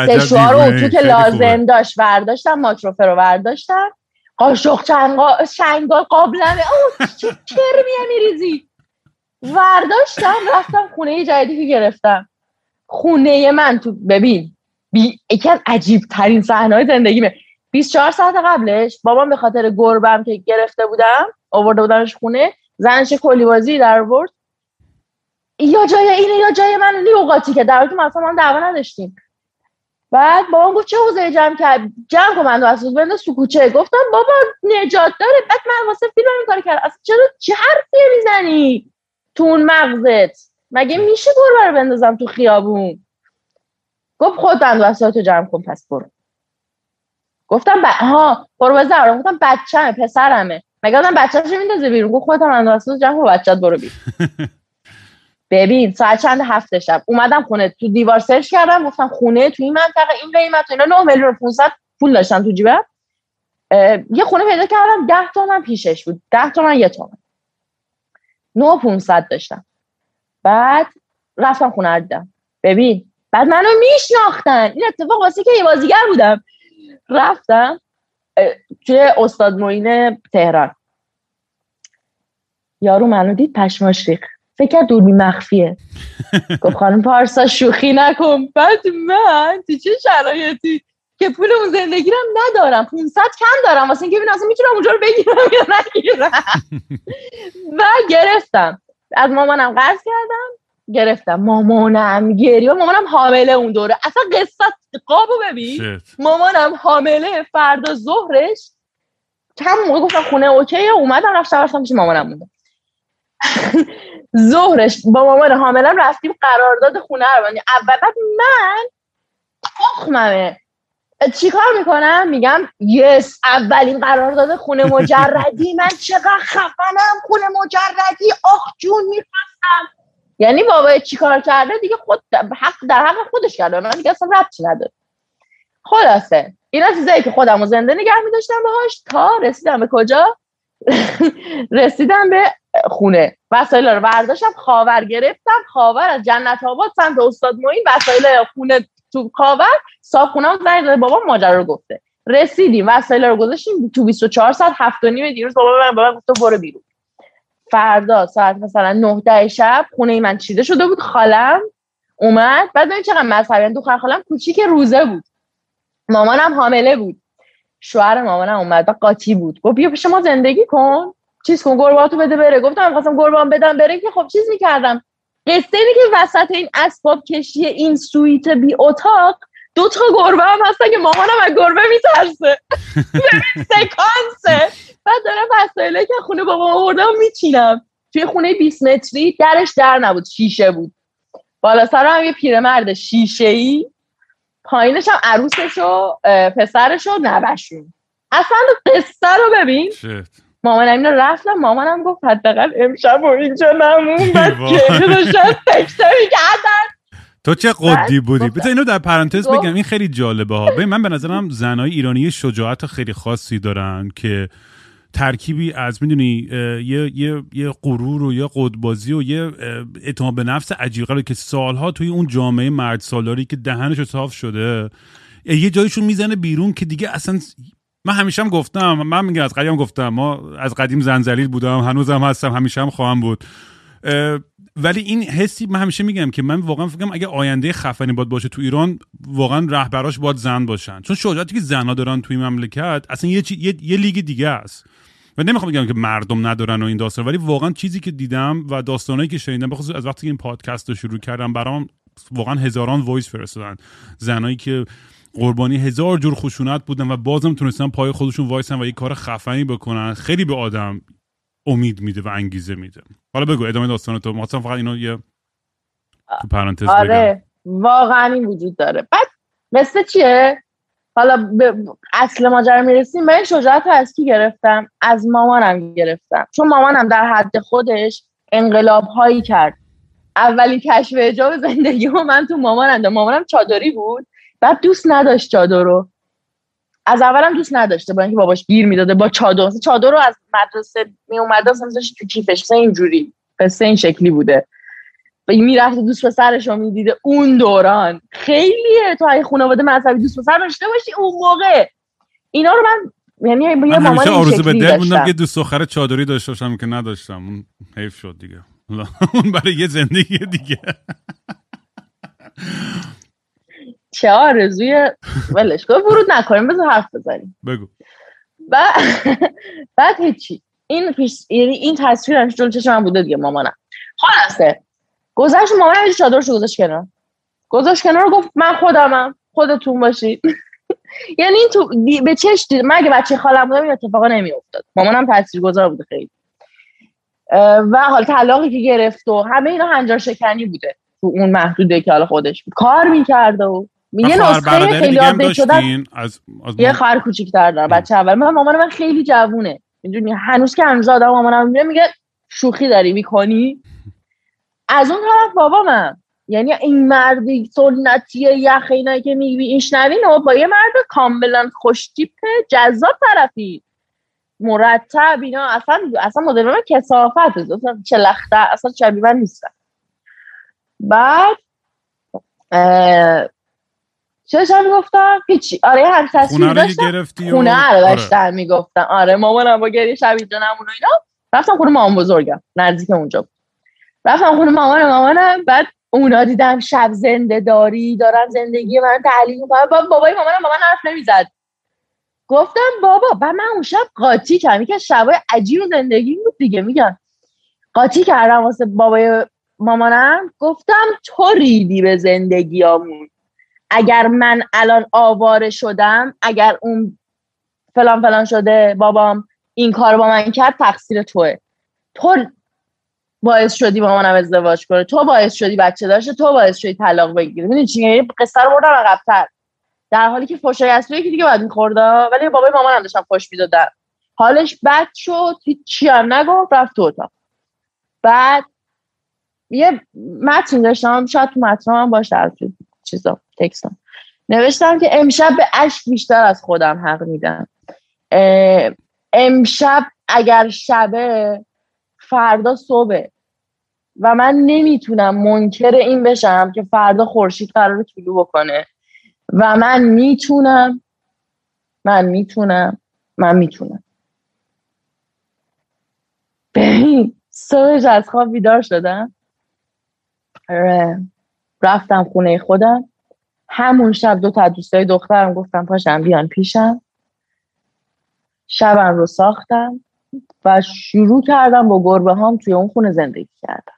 سشوار و. اتو که. لازم داشت برداشتم ماکروفه رو برداشتم. قاشق شنگال قابلمه. او چه کرمیه میریزی برداشتم رفتم خونه جدیدی که گرفتم. خونه من تو ببین بی... یکی از عجیب ترین صحنه های زندگیمه 24 ساعت قبلش بابام به خاطر گربم که گرفته بودم آورده بودمش خونه زنش کلی بازی در آورد. یا جای اینه یا جای من لیوقاتی که در حالی که هم دعوا نداشتیم. بعد بابام گفت چه حوزه جمع کرد جمع کن من اساس بنداز تو کوچه گفتم بابا نجات داره. بعد من واسه فیلم این کار کردم. اصلا چرا چه حرفی می‌زنی؟ تو اون مغزت. مگه میشه گربه رو بندازم تو خیابون؟ گفت خود بند وسایل جمع کن پس برو. گفتم ب... ها برو بذار گفتم بچه‌مه پسرمه. مگه آدم بچه‌شو میندازه بیرون؟ گفت خودت هم وسایل جمع کن بچه‌ت برو بیرون. ببین ساعت چند؟ هفته شب. اومدم خونه. تو دیوار سرچ کردم گفتم خونه تو این منطقه این قیمت اینا. 9 میلیون و 500 پول داشتم تو جیبم. یه خونه پیدا کردم 10 تومن پیشش بود. 10 تومن یه تومن. 9 و 500 داشتم. بعد رفتم خونه دیدم ببین بعد منو میشناختن. این اتفاق واسه که یه بازیگر بودم. رفتم توی استاد معین تهران. یارو منو دید پشماش ریخت. فکر کرد دوربین مخفیه. گفت خانم پارسا شوخی نکن. بعد من تو چه شرایطی؟ که پول اون زندگی رو ندارم. 500 کم دارم. واسه اینکه ببینم اصلا می‌تونم اونجا رو بگیرم یا نگیرم. و گرفتم. از مامانم قرض کردم. گرفتم. مامانم گریه. مامانم حامله اون دوره. اصلا قصه قابو ببین. مامانم حامله فردا ظهرش. کم موقع گفتم خونه اوکی اومدم رفتم رفتم پیش مامانم موندم ظهرش با مامان حاملم رفتیم قرارداد خونه رو. بندیم اول بعد من تخممه. چیکار می‌کنم؟ میگم یس اولین قرارداد خونه مجردی. من چقدر خفنم خونه مجردی. آخ جون می‌خواستم. یعنی بابا چیکار کرده؟ دیگه خود حق در حق خودش کرده. من دیگه اصلا ربطی نداره. خلاصه. اینا چیزایی که خودم زنده نگه میداشتم باهاش. تا رسیدم به کجا؟ رسیدم به خونه. وسایل رو برداشتم خاور گرفتم خاور از جنت آباد سمت استاد معین وسایل خونه تو خاور صاحب خونه زنگ بابا ماجرا رو گفته. رسیدیم وسایل رو گذاشتیم تو 24 ساعت هفت و نیم دیروز بابا من بابا گفت برو بیرون. فردا ساعت مثلا 9 ده شب خونه من چیده شده بود خالم اومد. بعد ببین چقدر مذهبی دو خالم کوچیک روزه بود. مامانم حامله بود. شوهر مامانم اومد و قاطی بود. گفت بیا پیش ما زندگی کن. چیز کن گرباتو بده بره. گفتم می‌خواستم گربان بدم بره که خب چیز می‌کردم. قصه اینه که وسط این اسباب کشی این سویت بی اتاق دو تا گربه هم هستن که مامانم از گربه میترسه. سکانسه. بعد دارم وسایله که خونه بابا آوردم میچینم. توی خونه 20 متری درش در نبود شیشه بود. بالا سر هم یه پیرمرد شیشه ای پایینش هم عروسش و پسرش و نوشون اصلا قصه رو ببین. مامانم اینو رفتم مامانم گفت حداقل امشب و اینجا نمون. بعد تو چه قدی بودی؟ بذار اینو در پرانتز بگم این خیلی جالبه ها. من به نظرم زنای ایرانی شجاعت خیلی خاصی دارن که ترکیبی از می‌دونی یه یه یه غرور و یه قدبازی و یه اعتماد به نفس عجیبه که سالها توی اون جامعه مرد سالاری که دهنش صاف شده یه جایشون می‌زنه بیرون که دیگه اصلا من همیشه هم گفتم من میگم از قدیم گفتم ما از قدیم زنزلیل بودم هنوزم هستم همیشه هم خواهم بود. ولی این حسی من همیشه میگم که من واقعا فکرم اگه آینده خفنی باد باشه تو ایران واقعا رهبراش باید زن باشن. چون شجاعتی که زنها دارن توی مملکت اصلا یه, یه،, یه لیگ دیگه است. و نمی‌خوام بگم که مردم ندارن و این داستان ولی واقعا چیزی که دیدم و داستانایی که شنیدم بخصوص از وقتی که این پادکست رو شروع کردم برام واقعا هزاران voice فرستادن. زنایی که قربانی هزار جور خشونت بودن و بازم تونستن پای خودشون وایسن و یه کار خفنی بکنن. خیلی به آدم امید میده و انگیزه میده. حالا بگو ادامه داستان تو. مثلا فقط اینو یه تو پرانتز آره واقعا این وجود داره. بعد مثل چیه؟ حالا به اصل ماجرا می‌رسیم. من شجاعت رو از کی گرفتم؟ از مامانم گرفتم. چون مامانم در حد خودش انقلاب هایی کرد. اولی کشف اجاب زندگی و من تو مامانم. مامانم چادری بود. بعد دوست نداشت چادر رو. از اولم دوست نداشته با اینکه باباش گیر می‌داده با چادر. چادر رو از مدرسه می اومده اصلا تو کیفش مثلا اینجوری. پس این شکلی بوده. و می‌رفته دوست پسرش رو می‌دیده. اون دوران. خیلیه. تو ای خانواده مذهبی دوست پسر داشته باشی اون موقع. اینا رو من یعنی یه مامان آرزو به دل موندم که دوست دختر چادری داشته باشم که نداشتم. اون حیف شد دیگه. اون برای یه زندگی دیگه. چه آرزوی ولش کن ورود نکنیم بذار حرف بزنیم. بگو. بعد بعد هیچی. این پیش یعنی این تصویر جلو چشم من بوده دیگه مامانم. خلاصه. گذشت مامانم چادرشو گذاشت کنار. گذاشت کنار گفت من خودمم. خودتون باشید یعنی این تو به چش دید. من اگه بچه خالم بودم این اتفاقا نمیافتاد. مامانم تاثیرگذار بوده خیلی. و حال طلاقی که گرفت و همه اینا هنجار شکنی بوده تو اون محدوده که حالا خودش کار می‌کرده و یه نسخه خیلی آپدیت شدن از, از یه خواهر کوچیک‌تر دارم بچه اول. من مامان من خیلی جوونه. می‌دونی؟ هنوز که هنوز آدم مامانم میگه میگه شوخی داری می‌کنی؟ از اون طرف بابا من یعنی این مردی سنتی یخ اینا که میشنوین و با یه مرد کاملا خوشتیپ جذاب طرفی. مرتب اینا اصلا اصلا مدل من کسافت اصلا چلخته اصلا شبیه من نیستن بعد چه می‌گفتم؟ هیچی. آره هم تصویر داشتم خونه رو داشتم آره. می‌گفتم. آره مامانم با گریه شبیه جانمون و اینا. رفتم خونه مامان بزرگم نزدیک اونجا رفتم خونه مامان مامانم بعد اونا دیدم شب زنده داری دارن زندگی من تحلیل می‌کنن. بابای مامانم با من حرف نمی‌زد. گفتم بابا بعد من اون شب قاطی کردم. که شبای عجیب زندگی بود دیگه میگم. قاطی کردم واسه بابای مامانم. گفتم تو ریدی به زندگیامون. اگر من الان آواره شدم اگر اون فلان فلان شده بابام این کار با من کرد تقصیر توه. تو باعث شدی با منم ازدواج کنه تو باعث شدی بچه داشته تو باعث شدی طلاق بگیری. می‌دونی چی؟ یعنی قصه رو بردم عقب‌تر. در حالی که فوشای اصلی که دیگه بعد میخورده ولی بابای مامانم داشتم فوش می‌دادن. حالش بد شد هیچی هم نگفت رفت تو اتاق. بعد یه متن داشتم شاید تو متن هم باشه چیزا. تکستم. نوشتم که امشب به اشک بیشتر از خودم حق میدم. امشب اگر شبه فردا صبح. و من نمی‌تونم منکر این بشم که فردا خورشید قرار طلوع بکنه. و من می‌تونم من می‌تونم من می‌تونم. ببین صبحش از خواب بیدار شدم. رفتم خونه خودم. همون شب دو تا دوستای دخترم گفتم پاشم بیان پیشم. شبم رو ساختم و شروع کردم با گربه هام توی اون خونه زندگی کردم.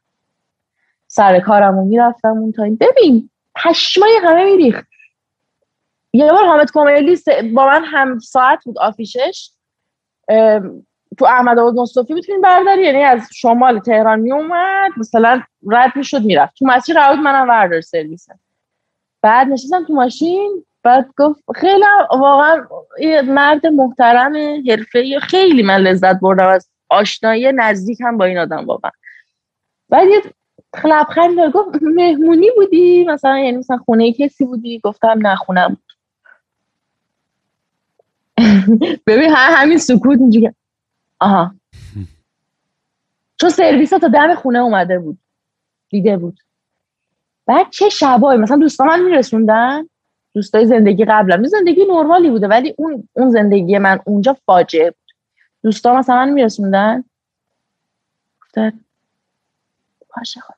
سر کارم رو می‌رفتم اون تا این ببین پشمای همه میریخت. یه بار حامد کمیلی با من هم ساعت بود آفیشش. تو احمد آباد مصطفی می‌تونین برداری یعنی از شمال تهران میومد مثلا رد می‌شد می‌رفت. تو مسیر رود منم وردار سرویسم بعد نشستم تو ماشین بعد گفت خیلی واقعا یه مرد محترم حرفه خیلی من لذت بردم از آشنایی نزدیک هم با این آدم واقعا. بعد یه لبخند گفت مهمونی بودی؟ مثلا یعنی مثلا خونه کسی بودی؟ گفتم نه خونم بود. ببین همین سکوت اینجوری. آها. چون سرویس تا دم خونه اومده بود. دیده بود. بعد چه شبایی؟ مثلا دوستان من میرسوندن؟ دوستای زندگی قبلا زندگی نرمالی بوده ولی اون اون زندگی من اونجا فاجعه بود. دوستا مثلا من میرسوندن؟ گفتن باشه خدا.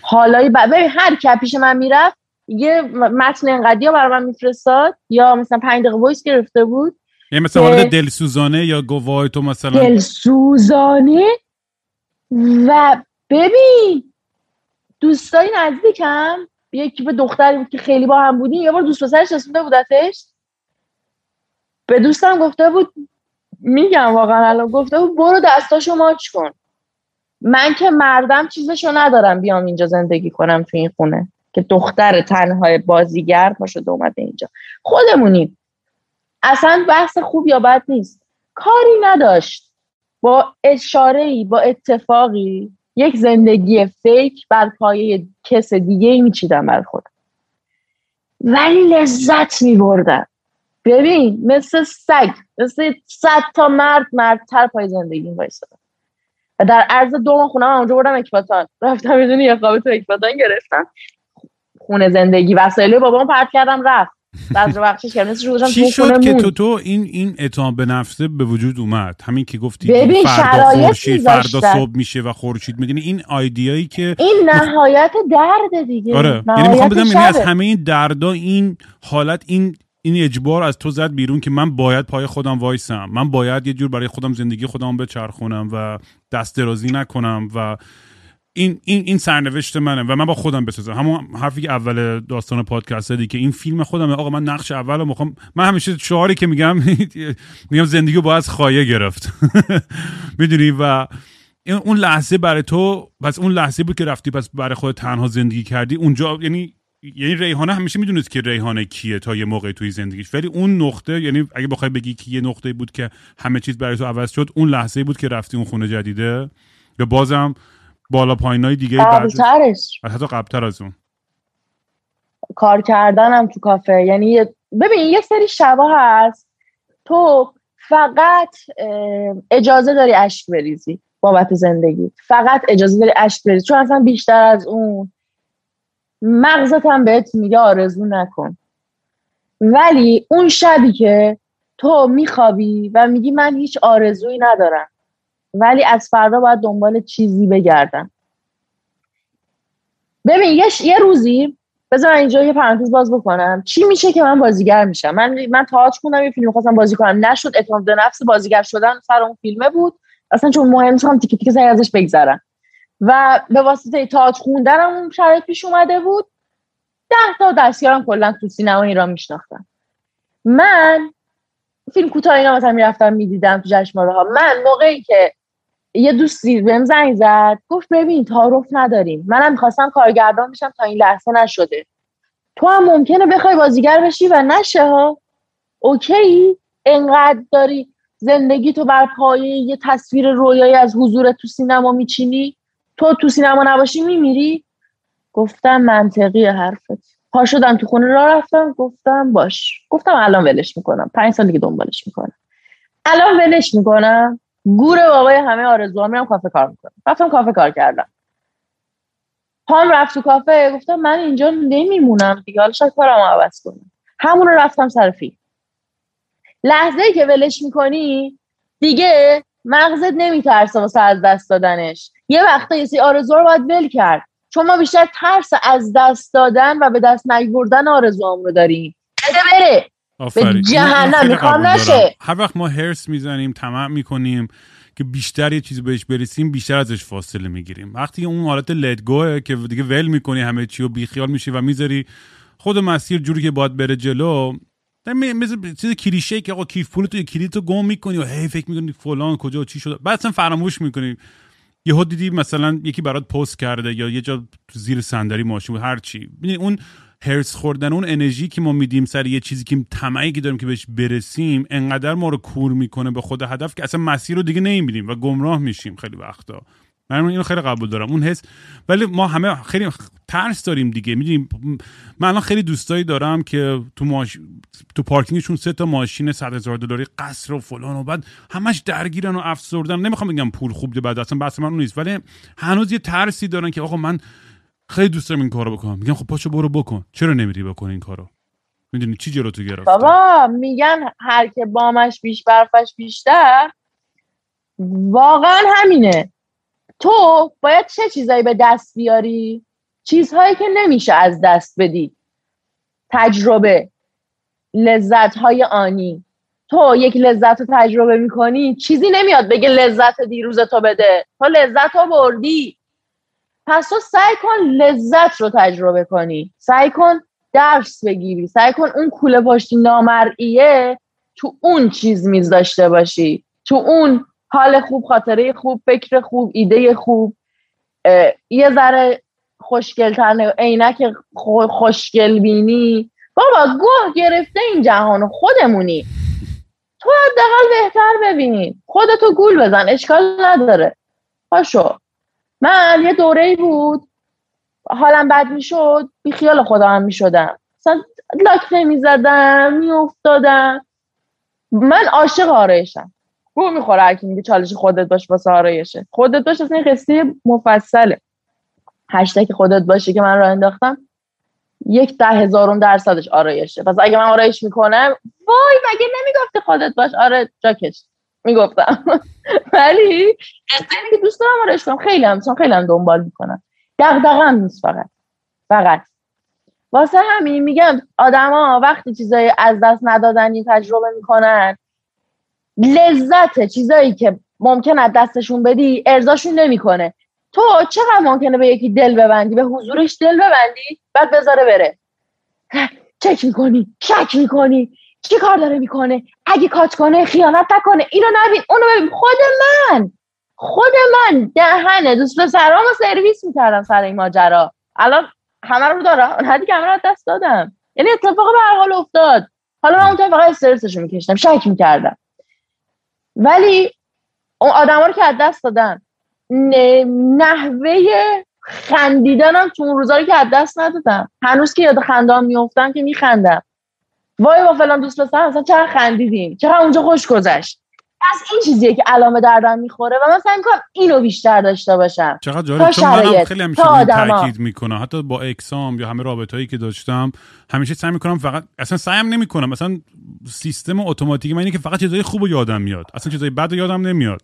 حالایی ببین هر کی پیش من می‌رفت یه متن انقدی برای من میفرستاد. یا مثلا پنج دقیقه voice گرفته بود یعنی مثلا وارد دلسوزانه یا گواه تو مثلا؟ دلسوزانه؟ و ببین دوستای نزدیکم؟ یکی به دختری بود که خیلی با هم بودیم. یه بار دوست پسرش رسونده بودتش به دوستم گفته بود میگم واقعا الان گفته بود برو دستاشو ماچ کن. من که مردم چیزشو ندارم بیام اینجا زندگی کنم تو این خونه. که دختر تنهای بازیگر پا شده اومده اینجا. خودمونیم اصلا بحث خوب یا بد نیست. کاری نداشت. با اشاره ای با اتفاقی. یک زندگی فیک بر پایه کس دیگه ای میچیدم بر خودم. ولی لذت میبردم. ببین مثل سگ مثل صد تا مرد مردتر پای زندگی وایسادم و در عرض دو ماه خونه اونجا بردم اکباتان. رفتم می‌دونی یه خوابه تو اکباتان گرفتم. خونه زندگی وسایل بابام پرت کردم رفت. بعضی وقتش چی شد که تو تو این این اعتماد به نفسه به وجود اومد؟ همین که گفتی ببین فردا خورشید فردا صبح میشه و خورشید می‌دونی این آیدیایی که این نهایت درد دیگه. آره. یعنی می‌خوام بدم یعنی از همه این دردا این حالت این این اجبار از تو زد بیرون که من باید پای خودم وایسم. من باید یه جور برای خودم زندگی خودم بچرخونم و دست درازی نکنم و این این این سرنوشت منه و من با خودم بسازم. همون حرفی که اول داستان پادکست دی که این فیلم خودمه. آقا من نقش اول می‌خوام من همیشه شعاری که میگم میگم زندگی با از خایه گرفت. می‌دونی؟ و اون لحظه برای تو پس اون لحظه بود که رفتی پس برای خود تنها زندگی کردی. اونجا یعنی یعنی ریحانه همیشه می‌دونست که ریحانه کیه تا یه موقع توی زندگیش. ولی اون نقطه یعنی اگه بخوای بگی که یه نقطه بود که همه چیز برای تو عوض شد اون لحظه بود که رفتی اون خونه جدیده. یا بازم بالا پایین های دیگه قبلترش. حتی قبلتر از اون. کار کردنم تو کافه. یعنی ببین یه سری شبا هست. تو فقط اجازه داری اشک بریزی بابت زندگی. فقط اجازه داری اشک بریزی. چون اصلا بیشتر از اون مغزت هم بهت میگه آرزو نکن. ولی اون شبی که تو میخوابی و میگی من هیچ آرزویی ندارم. ولی از فردا باید دنبال چیزی بگردم. ببین یه, روزی بذار اینجا یه پرانتز باز بکنم. چی میشه که من بازیگر میشم؟ من من تئاتر خوندم یه فیلم خواستم بازی کنم. نشد اعتماد به نفس بازیگر شدن سر اون فیلمه بود. اصلا چون مهم نیستم تیکه تیکه سری ازش بگذرم. و به واسطه تئاتر خوندنم اون شرایط پیش اومده بود. ده تا دستیارم کلا تو سینما ایران میشناختم. من فیلم کوتاه اینا مثلا می‌رفتم می‌دیدم تو جشنواره ها من موقعی که یه دوستی بهم زنگ زد گفت ببین تعارف نداریم. منم می‌خواستم کارگردان بشم تا این لحظه نشده. تو هم ممکنه بخوای بازیگر بشی و نشه ها. اوکی؟ انقدر داری زندگی تو بر پایه یه تصویر رویایی از حضور تو سینما میچینی؟ تو تو سینما نباشی میمیری؟ گفتم منطقی حرفت. پا شدم تو خونه را رفتم گفتم باش. گفتم الان ولش می‌کنم. پنج سال دیگه دنبالش می‌کنم. الان ولش می‌کنم. گور بابای همه آرزوها میرم کافه کار می‌کنم. رفتم کافه کار کردم. پام رفت تو کافه گفتم من اینجا نمیمونم دیگه حالا شاید کارم عوض کنم. همون رفتم سر فیلم. لحظه ای که ولش می‌کنی دیگه مغزت نمیترسه واسه از دست دادنش. یه وقتا یه آرزو رو باید ول کرد. چون ما بیشتر ترس از دست دادن و به دست نیوردن آرزوام رو داریم بره. به جهنم می‌خوام نشه. هر وقت ما هرس می‌زنیم تمام می‌کنیم که بیشتر یه چیزی بهش برسیم بیشتر ازش فاصله می‌گیریم. وقتی اون حالت لدگوه که دیگه ول می‌کنی همه چی و بیخیال میشی و می‌ذاری خود مسیر جوری که باید بره جلو مثل چیز کلیشه که آقا کیف پول تو کلید تو گم می‌کنی و هی فکر می‌کنی فلان کجا و چی شده بعد اصلا فراموش می‌کنی. یهو دیدی مثلا یکی برات پست کرده یا یه جا زیر صندلی ماشین بود هر چی. اون هرس خوردن اون انرژی که ما میدیم سر یه چیزی که طمعی که داریم که بهش برسیم انقدر ما رو کور می‌کنه به خود هدف که اصلا مسیر رو دیگه نمی‌بینیم و گمراه میشیم خیلی وقتا. من اینو خیلی قبول دارم اون حس. ولی ما همه خیلی ترس داریم دیگه. می‌دونیم من الان خیلی دوستایی دارم که تو ماش... تو پارکینگشون سه تا ماشین 100 هزار دلاری قصر و فلان و بعد همش درگیرن و افسردن. نمی‌خوام بگم پول خوب ده بعد اصلا بحث من نیست. ولی هنوز یه ترسی دارن که آقا من خیلی دوست دارم این کارو بکنم. میگم خب پاشو برو بکن. چرا نمیری بکن این کارو؟ می‌دونی چی جلو تو گرفته؟ بابا میگن هر که بامش بیش برفش بیشتر. واقعا همینه. تو باید چه چیزایی به دست بیاری؟ چیزهایی که نمیشه از دست بدی. تجربه لذت های آنی. تو یک لذت رو تجربه می‌کنی چیزی نمیاد بگه لذت دیروز تو بده. تو لذت رو بردی پس تو سعی کن لذت رو تجربه کنی. سعی کن درس بگیری. سعی کن اون کوله پشتی نامرئیه تو اون چیز میز داشته باشی. تو اون حال خوب خاطره خوب فکر خوب ایده خوب. یه ذره خوشگلتر عینک خوشگل بینی بابا گوه گرفته این جهان خودمونی. تو حداقل بهتر ببین خودتو گول بزن اشکال نداره. پاشو. من یه دوره ای بود. حالم بد می‌شد. بی خیال خودم می‌شدم. مثلا لاک نمی‌زدم میافتادم. من عاشق آرایشم. گوه می‌خوره هر میگه چالش خودت باش واسه آرایشه. خودت باش اصلا قصه مفصله. هشتگ خودت باشه که من رو انداختم یک ده هزارون درصدش آرایشه. پس اگه من آرایش می‌کنم وای مگه نمی‌گفتی خودت باش؟ آره جاکش. می‌گفتم. ولی که دوست دارم آرایش کنم خیلی هم چون خیلی هم دنبال می‌کنم. دقدقم نیست فقط. فقط. واسه همین میگم آدما وقتی چیزای از دست ندادنی تجربه می‌کنن لذت چیزایی که ممکن از دستشون بدی ارزاشون نمی‌کنه. تو چقدر ممکنه به یکی دل ببندی؟ به حضورش دل ببندی بعد بذاره بره. چک می‌کنی شک می‌کنی. چی کار داره می‌کنه؟ اگه کات کنه خیانت نکنه. اینو نبین اونو ببین. خود من خود من دهنه دوست پسرامو سرویس می‌کردم سر این ماجرا. الان همه رو دارم اون که همه رو دست دادم. یعنی اتفاق به هر حال افتاد. حالا من اون فقط استرسشو میکشتم. شک می‌کردم. ولی اون آدما رو که از دست دادن نحوه خندیدنم تو اون روزایی که از دست ندادم. هنوز که یاد خندام میفتم که میخندم. وای با فلان دوست پسر مثلا چقدر خندیدیم؟ چقدر اونجا خوش گذشت؟ از این چیزیه که علامه دردم می‌خوره و من سعی می‌کنم اینو بیشتر داشته باشم. چقدر جالب. چون منم خیلی همیشه تاکید می‌کنم. حتی با اکسام یا همه رابطهایی که داشتم همیشه سعی می‌کنم فقط اصلا سعیم نمی‌کنم. مثلا سیستم اتوماتیکی من اینه که فقط چیزای خوب یادم میاد. اصلا چیزای بد یادم نمیاد.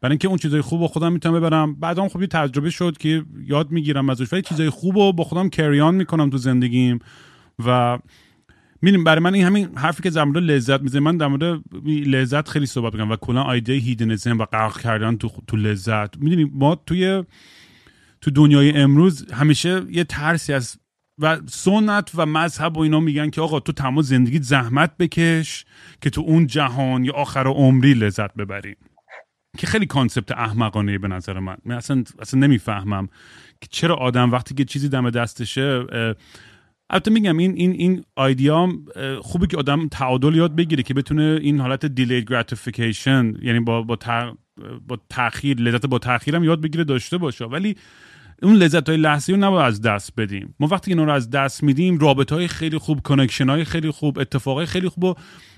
برای اینکه اون چیزای خوب با خودم می‌تونم ببرم. بعدم خب یه تجربه شد که یاد می‌گیرم ازش. ولی چیزای خوب رو با خودم کریان می‌کنم تو زندگیم و می‌دونیم برای من این همین حرفی که در لذت می‌زنه من در مورد لذت خیلی صحبت می‌کنم و کلا ایده هیدنزم و غرق کردن تو تو لذت. می‌دونیم ما توی تو دنیای امروز همیشه یه ترسی از و سنت و مذهب و اینا میگن که آقا تو تمام زندگیت زحمت بکش که تو اون جهان یا آخر عمری لذت ببری. که خیلی کانسپت احمقانه به نظر من. من اصلا, اصلا نمی‌فهمم که چرا آدم وقتی که چیزی دم دستشه البته میگم این این این idea خوبه که آدم تعادل یاد بگیره که بتونه این حالت delayed gratification یعنی با با, با تاخیر لذت با تاخیرم یاد بگیره داشته باشه. ولی اون لذت های لحظی رو نباید از دست بدیم. ما وقتی اینا رو از دست میدیم رابط های خیلی خوب connection های خیلی خوب اتفاقای خیلی خوب و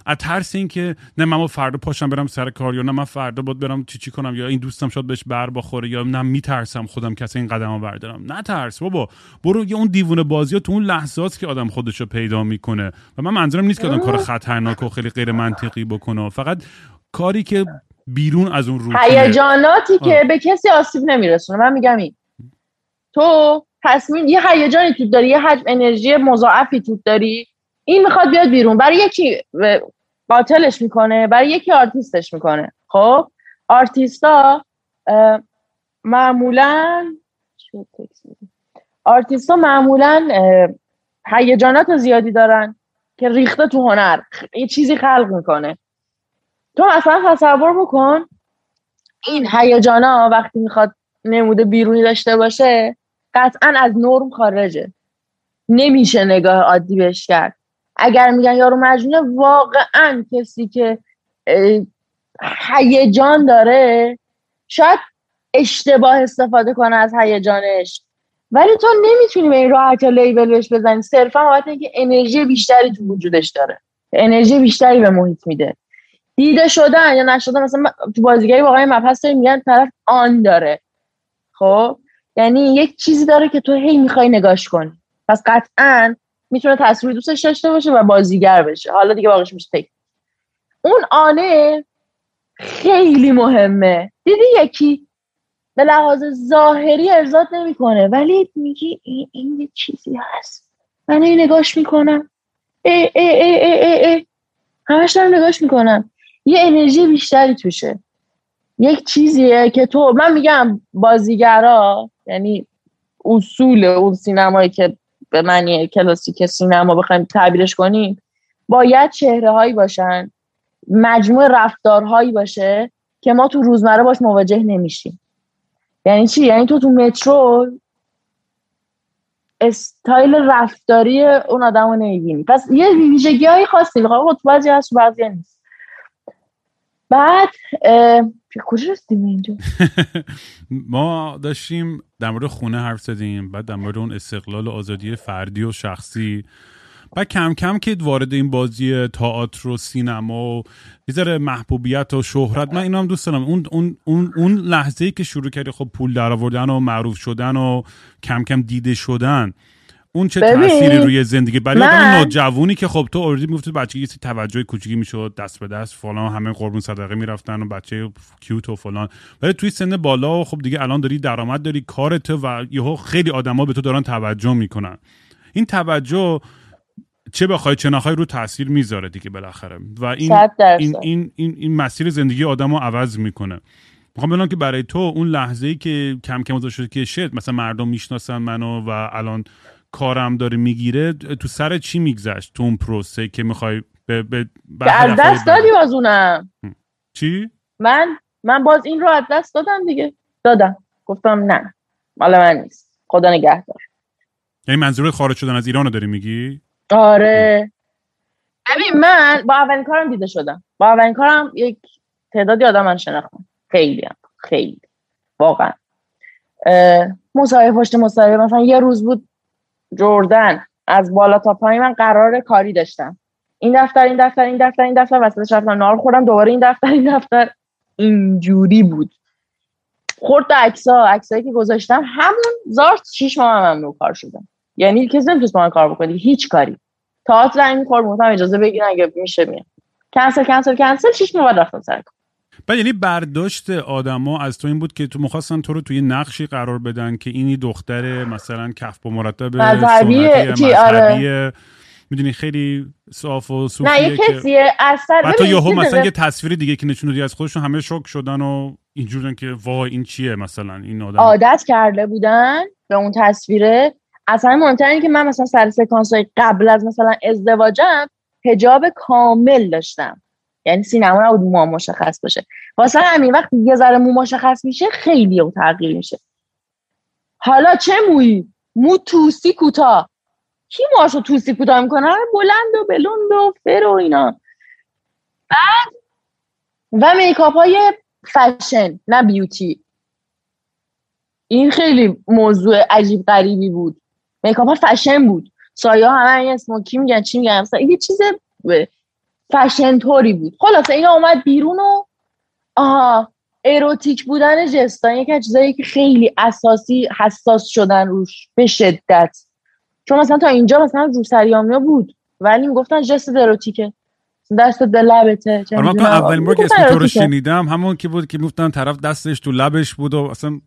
از ترس این که نه من فردا پاشم برم سر کار یا نه من فردا باید برم چی چی کنم یا این دوستم شاید بهش بر بخوره یا نه میترسم خودم کسی این قدم رو بردارم. نه ترس بابا. برو یه اون دیوونه بازی ها تو اون لحظات که آدم خودش رو پیدا می‌کنه. و من منظورم نیست که آدم کار خطرناک و خیلی غیر منطقی بکنه. فقط کاری که بیرون از اون رو هیجاناتی که به کسی آسیب نمیرسونه. من میگم این. تو تصمیم یه هیجانی تو داری یه حجم انرژی مضاعفی تو داری. این می‌خواد بیاد بیرون. برای یکی قاتلش می‌کنه برای یکی آرتیستش می‌کنه. خب؟ آرتیستا معمولا آرتیستا معمولا هیجانات زیادی دارن که ریخته تو هنر. یه چیزی خلق می‌کنه. تو اصلا تصور بکن این هیجانا وقتی می‌خواد نموده بیرونی داشته باشه قطعا از نرم خارجه. نمیشه نگاه عادی بهش کرد. اگر میگن یارو مجنونه واقعا کسی که هیجان داره شاید اشتباه استفاده کنه از هیجانش. ولی تو نمی‌تونی به این راحت لیبل بهش بزنی. صرفا بابت اینکه انرژی بیشتری تو وجودش داره. انرژی بیشتری به محیط میده. دیده شدن یا نشدن مثلا تو بازیگری واقعا مبحث میگن طرف آن داره. خب؟ یعنی یک چیزی داره که تو هی می‌خوای نگاش کنی پس قطعا می‌تونه تصویر دوستش داشته باشه و بازیگر بشه. حالا دیگه واقعش میشه اون آنه خیلی مهمه. دیدی یکی به لحاظ ظاهری ارزاد نمی‌کنه ولی میگی این, این یه چیزی هست. من این نگاش می‌کنم. ای ای ای ای ای, ای. همش دارم نگاش می‌کنم. یه انرژی بیشتری توشه. یک چیزیه که تو من میگم بازیگرا یعنی اصول اون سینمایی که به معنی کلاسیک سینما بخوایم تعبیرش کنیم باید چهره هایی باشن مجموع رفتارهایی باشه که ما تو روزمره باش مواجه نمیشیم. یعنی چی؟ یعنی تو تو مترو استایل رفتاری اون آدم رو نمی‌بینی. پس یه ویژگی های خاصی. خب تو بعضی هست بعضی نیست بعد کجا رسیدیم اینجا؟ ما داشتیم در مورد خونه حرف زدیم بعد در مورد اون استقلال و آزادی فردی و شخصی. بعد کم کم که وارد این بازی تئاتر و سینما و یه محبوبیت و شهرت من اینا هم دوست دارم. اون اون اون اون لحظه که شروع کردی خب پول درآوردن و معروف شدن و کم کم دیده شدن اون چه تأثیری روی زندگی برای آدم نوجوانی که خب تو اوردی می‌گفتی بچه یه توجه کوچیکی می‌شد دست به دست فلان همه قربون صدقه می‌رفتن و بچه کیوت و فلان. ولی توی سن بالا و خب دیگه الان داری درآمد داری کارت و یهو خیلی آدما به تو دارن توجه می‌کنن. این توجه چه بخوای چه نخوای رو تاثیر می‌ذاره دیگه بالاخره. و این این, این این این مسیر زندگی آدمو عوض می‌کنه. می‌خوام بگم که برای تو اون لحظه ای که کم کم شده که شد مثلا مردم می‌شناسن منو و الان کارم داره می‌گیره تو سر چی میگذشت تو اون پروسه که می‌خوای به, به, از دست دادی باز اونم. چی؟ من من باز این رو از دست دادم دیگه. دادم. گفتم نه. مال من نیست. خدا نگهدار. یعنی منظور خارج شدن از ایران رو داری میگی؟ آره. ببین من با اولین کارم دیده شدم. با اولین کارم یک تعدادی آدم من شناختم. خیلی هم. خیلی. واقعا. مصاحبه پشت مصاحبه. مثلا یه روز بود جردن. از بالا تا پایین من قرار کاری داشتم. این دفتر این دفتر این دفتر این دفتر وسطش رفتم. نار خوردم دوباره این دفتر این دفتر. اینجوری بود. خورد عکسا عکسایی که گذاشتم همون زارت شیش ماه هم کار شدم. یعنی کسی نمی‌تونست با من کار بکنه. هیچ کاری. تئاتر این خورد گفتم اجازه بگیرن اگه میشه میام کنسل کنسل کنسل شیش ماه رفتم سر کار. بعد یعنی برداشت آدما از تو این بود که تو مخواستن تو رو توی نقشی قرار بدن که اینی دختر مثلا کف با مرتب مذهبی آره. می‌دونی خیلی صاف و صوفیه نه یه کسیه اثر حتی یهو مثلا یه تصویری دیگه که نشون از خودشون همه شوک شدن و اینجورن که وای این چیه مثلا؟ این آدم عادت کرده بودن به اون تصویره. اصلا مهمتر که من مثلا سر سکانس های قبل از مثلا ازدواجم هجاب کامل داشتم. یعنی سینما نبود مو مشخص باشه. واسه همین وقتی یه ذره مو مشخص میشه خیلی او تغییر میشه. حالا چه مویی مو توسی کوتاه کی موهاشو توسی کوتاه می‌کنه؟ بلند و بلند و فر و اینا. بعد و makeup های فشن نه beauty. این خیلی موضوع عجیب غریبی بود. makeup ها فشن بود. سایه همه smoky میگن چی میگن؟ یه چیز فشن طوری بود. خلاصه این اومد بیرون و آها اروتیک بودن ژستا یکی چیزایی که خیلی اساسی حساس شدن روش به شدت. چون مثلا تا اینجا مثلا رو سریامیا بود ولی می‌گفتن جست اروتیکه. دست دل لبته من اولین بار که اسم تو رو شنیدم همون که بود که می‌گفتن طرف دستش تو لبش بود و اصلا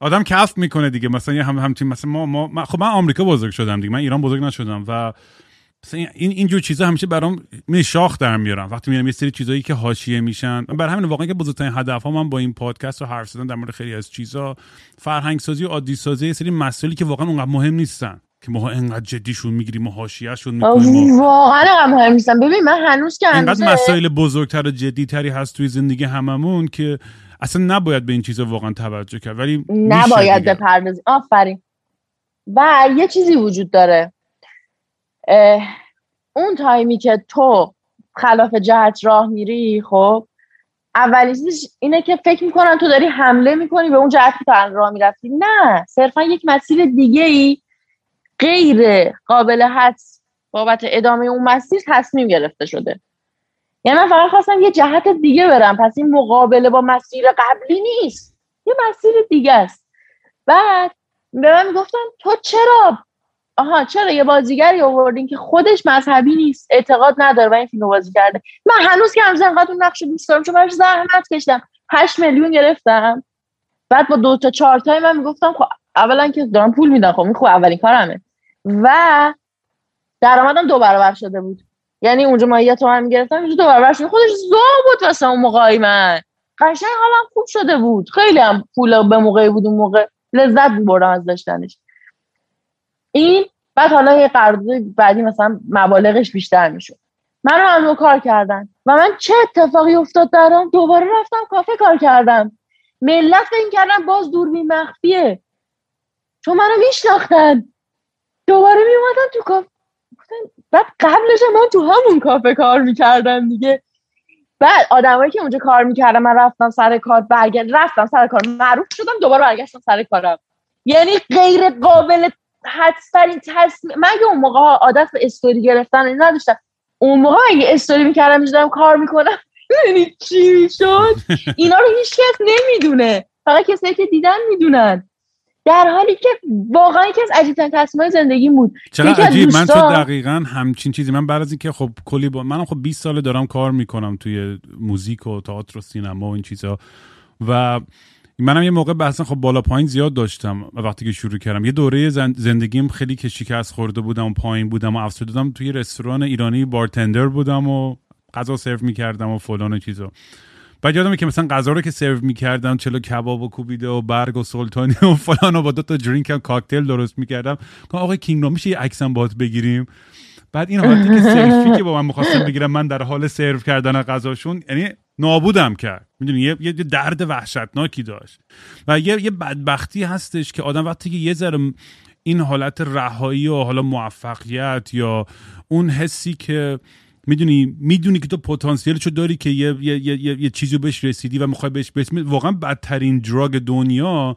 آدم کف می‌کنه دیگه. مثلا هم همچین مثلا ما, ما خب من آمریکا بزرگ شدم دیگه. من ایران بزرگ نشدم و این اینجور چیزا همیشه برام می شاخ در میارم وقتی میرم یه سری چیزایی که حاشیه میشن. برای همین واقعا که بزرگترین هدف ها من با این پادکست رو حرف زدن در مورد خیلی از چیزا فرهنگ سازی و عادی سازی یه سری مسائلی که واقعا اونقدر مهم نیستن که ما انقدر جدیشون می‌گیریم و حاشیه‌شون می‌کنیم واقعا مهم نیستن. ببین من هنوز که هنوز مسائل بزرگتر و جدیتری هست توی زندگی هممون که اصلا نباید به این چیزا واقعا توجه کرد. ولی نباید بپردازیم. آفرین. و یه چیزی وجود داره. اون تایمی که تو خلاف جهت راه میری خب اولیش اینه که فکر می‌کنن تو داری حمله می‌کنی به اون جهت که تو راه می‌رفتی. نه صرفا یک مسیر دیگه ای غیر قابل حدس بابت ادامه اون مسیر تصمیم گرفته شده. یعنی من فقط خواستم یه جهت دیگه برم پس این مقابله با مسیر قبلی نیست. یه مسیر دیگه است. بعد به من می‌گفتن تو چرا آها چرا یه بازیگری آوردین که خودش مذهبی نیست اعتقاد نداره و این فیلم بازی کرده. من هنوز که هنوز انقدر اون نقش دوست دارم چون براش زحمت کشیدم. هشت میلیون گرفتم. بعد با دو تا چهار تای من می‌گفتم خب اولا که دارم پول میدم خب این خب اولین کارمه. و درآمدم دو برابر شده بود. یعنی اونجا ما یه تومن می‌گرفتم اینجا دو برابر شده. خودش زو بود واسه اون موقعی من. قشنگ حالم خوب شده بود. خیلی هم پول به موقعی بود اون موقع. لذت بردم از داشتنش. این بعد حالا یه قرارداد بعدی مثلا مبالغش بیشتر می‌شد. من هم کار کردن. و من چه اتفاقی افتاد درم دوباره رفتم کافه کار کردم. ملت این کردن باز دوربین مخفیه. چون منو میشناختن. دوباره میومدم تو کافه بعد قبلش من تو همون کافه کار می‌کردم دیگه. بعد آدمایی که اونجا کار می‌کردم من رفتم سر کار برگرد رفتم سر کار. معروف شدم دوباره برگشتم سر کارم. یعنی غیر قابل حدسترین تصمیم من اگه اون موقع عادت به استوری گرفتن نداشتم. اون موقع اگه استوری می‌کردم می‌شدم کار می‌کنم. یعنی چی می‌شد؟ اینا رو هیچ کس نمی‌دونه. فقط کسایی که دیدن می‌دونن. در حالی که واقعا یکی از عجیبترین تصمیم زندگی بود. چقدر عجیب. من تو دقیقا همچین چیزی من بعد از اینکه خب کلی با منم خب 20 ساله دارم کار می‌کنم توی موزیک و تئاتر و سینما و این چیزا و منم یه موقع بحثا خب بالا پایین زیاد داشتم وقتی که شروع کردم. یه دوره زندگیم خیلی که شکست خورده بودم و پایین بودم و افسرده بودم توی رستوران ایرانی بارتندر بودم و غذا سرو می‌کردم و فلان و چیزا. بعد یادمه که مثلا غذا رو که سرو می‌کردم چلو کباب و کوبیده و برگ و سلطانی و فلان و با دو تا درینک هم کاکتل درست می‌کردم. گفتم آقای کینگ میشه یه عکسم بات بگیریم؟ بعد این حالتی که سلفی که با من می‌خواستم بگیرم من در حال سرو کردن غذاشون یعنی نابودم کرد. می‌دونی؟ یه،, یه درد وحشتناکی داشت. و یه, یه بدبختی هستش که آدم وقتی که یه ذره این حالت رهایی و حالا موفقیت یا اون حسی که می‌دونی؟ می‌دونی که تو پتانسیلشو داری که یه, یه،, یه،, یه چیزی بهش رسیدی و می‌خوای بهش برسی. واقعا بدترین دراگ دنیا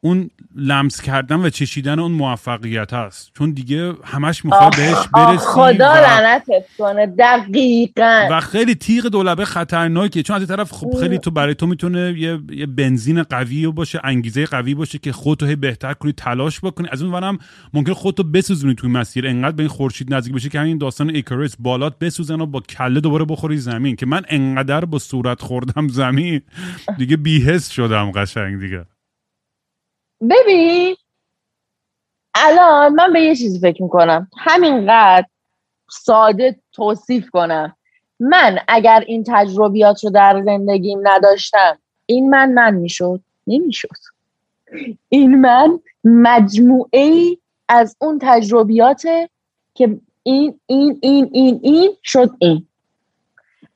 اون لمس کردن و چشیدن اون موفقیت هست. چون دیگه همش می‌خواد بهش برسی خدا لعنتت کنه. دقیقا. و خیلی تیغ دولبه خطرناکه چون از این طرف خب خیلی تو برای تو می‌تونه یه, یه بنزین قوی باشه انگیزه قوی باشه که خودتو هی بهتر کنی تلاش بکنی. از اون ورم ممکن خودتو بسوزونی توی مسیر. انقدر به این خورشید نزدیک بشه که همین داستان ایکاریس بالات بسوزن و با کله دوباره بخوری زمین. که من انقدر با صورت خوردم زمین دیگه بیهست شدم قشنگ دیگه. ببین الان من به یه چیزی فکر می‌کنم. همینقدر ساده توصیف کنم. من اگر این تجربیات رو در زندگیم نداشتم این من من می‌شد؟ نمی‌شد. این من مجموعه از اون تجربیات که این این این این این شد این.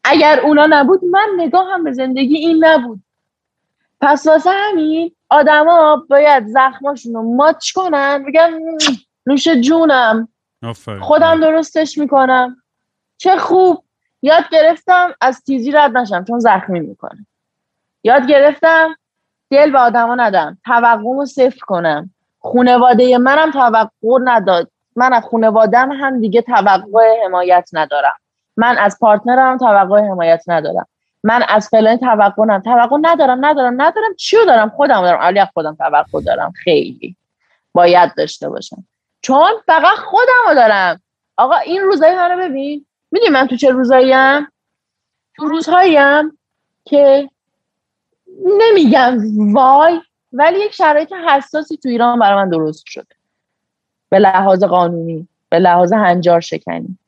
اگر اونا نبود من نگاه هم به زندگی این نبود. پس واسه همین آدما باید زخماشون رو ماچ کنن بگن نوش جونم. خودم درستش می‌کنم. چه خوب. یاد گرفتم از تیزی رد نشم چون زخمی می‌کنه. یاد گرفتم دل به آدما ندم. توقع رو صفر کنم. خونواده منم توقع نداد. من از خونوادم هم دیگه توقع حمایت ندارم. من از پارتنرم توقع حمایت ندارم. من از فلان توقع ندارم توقع ندارم ندارم. ندارم چیو دارم؟ خودم دارم. علی خودم توقع دارم. خیلی. باید داشته باشم. چون فقط خودم دارم. آقا این روزایی منو ببین. می‌دونی من تو چه روزاییم؟ تو روزهاییم که نمیگم وای ولی یک شرایط حساسی تو ایران برای من درست شده. به لحاظ قانونی به لحاظ هنجار شکنی.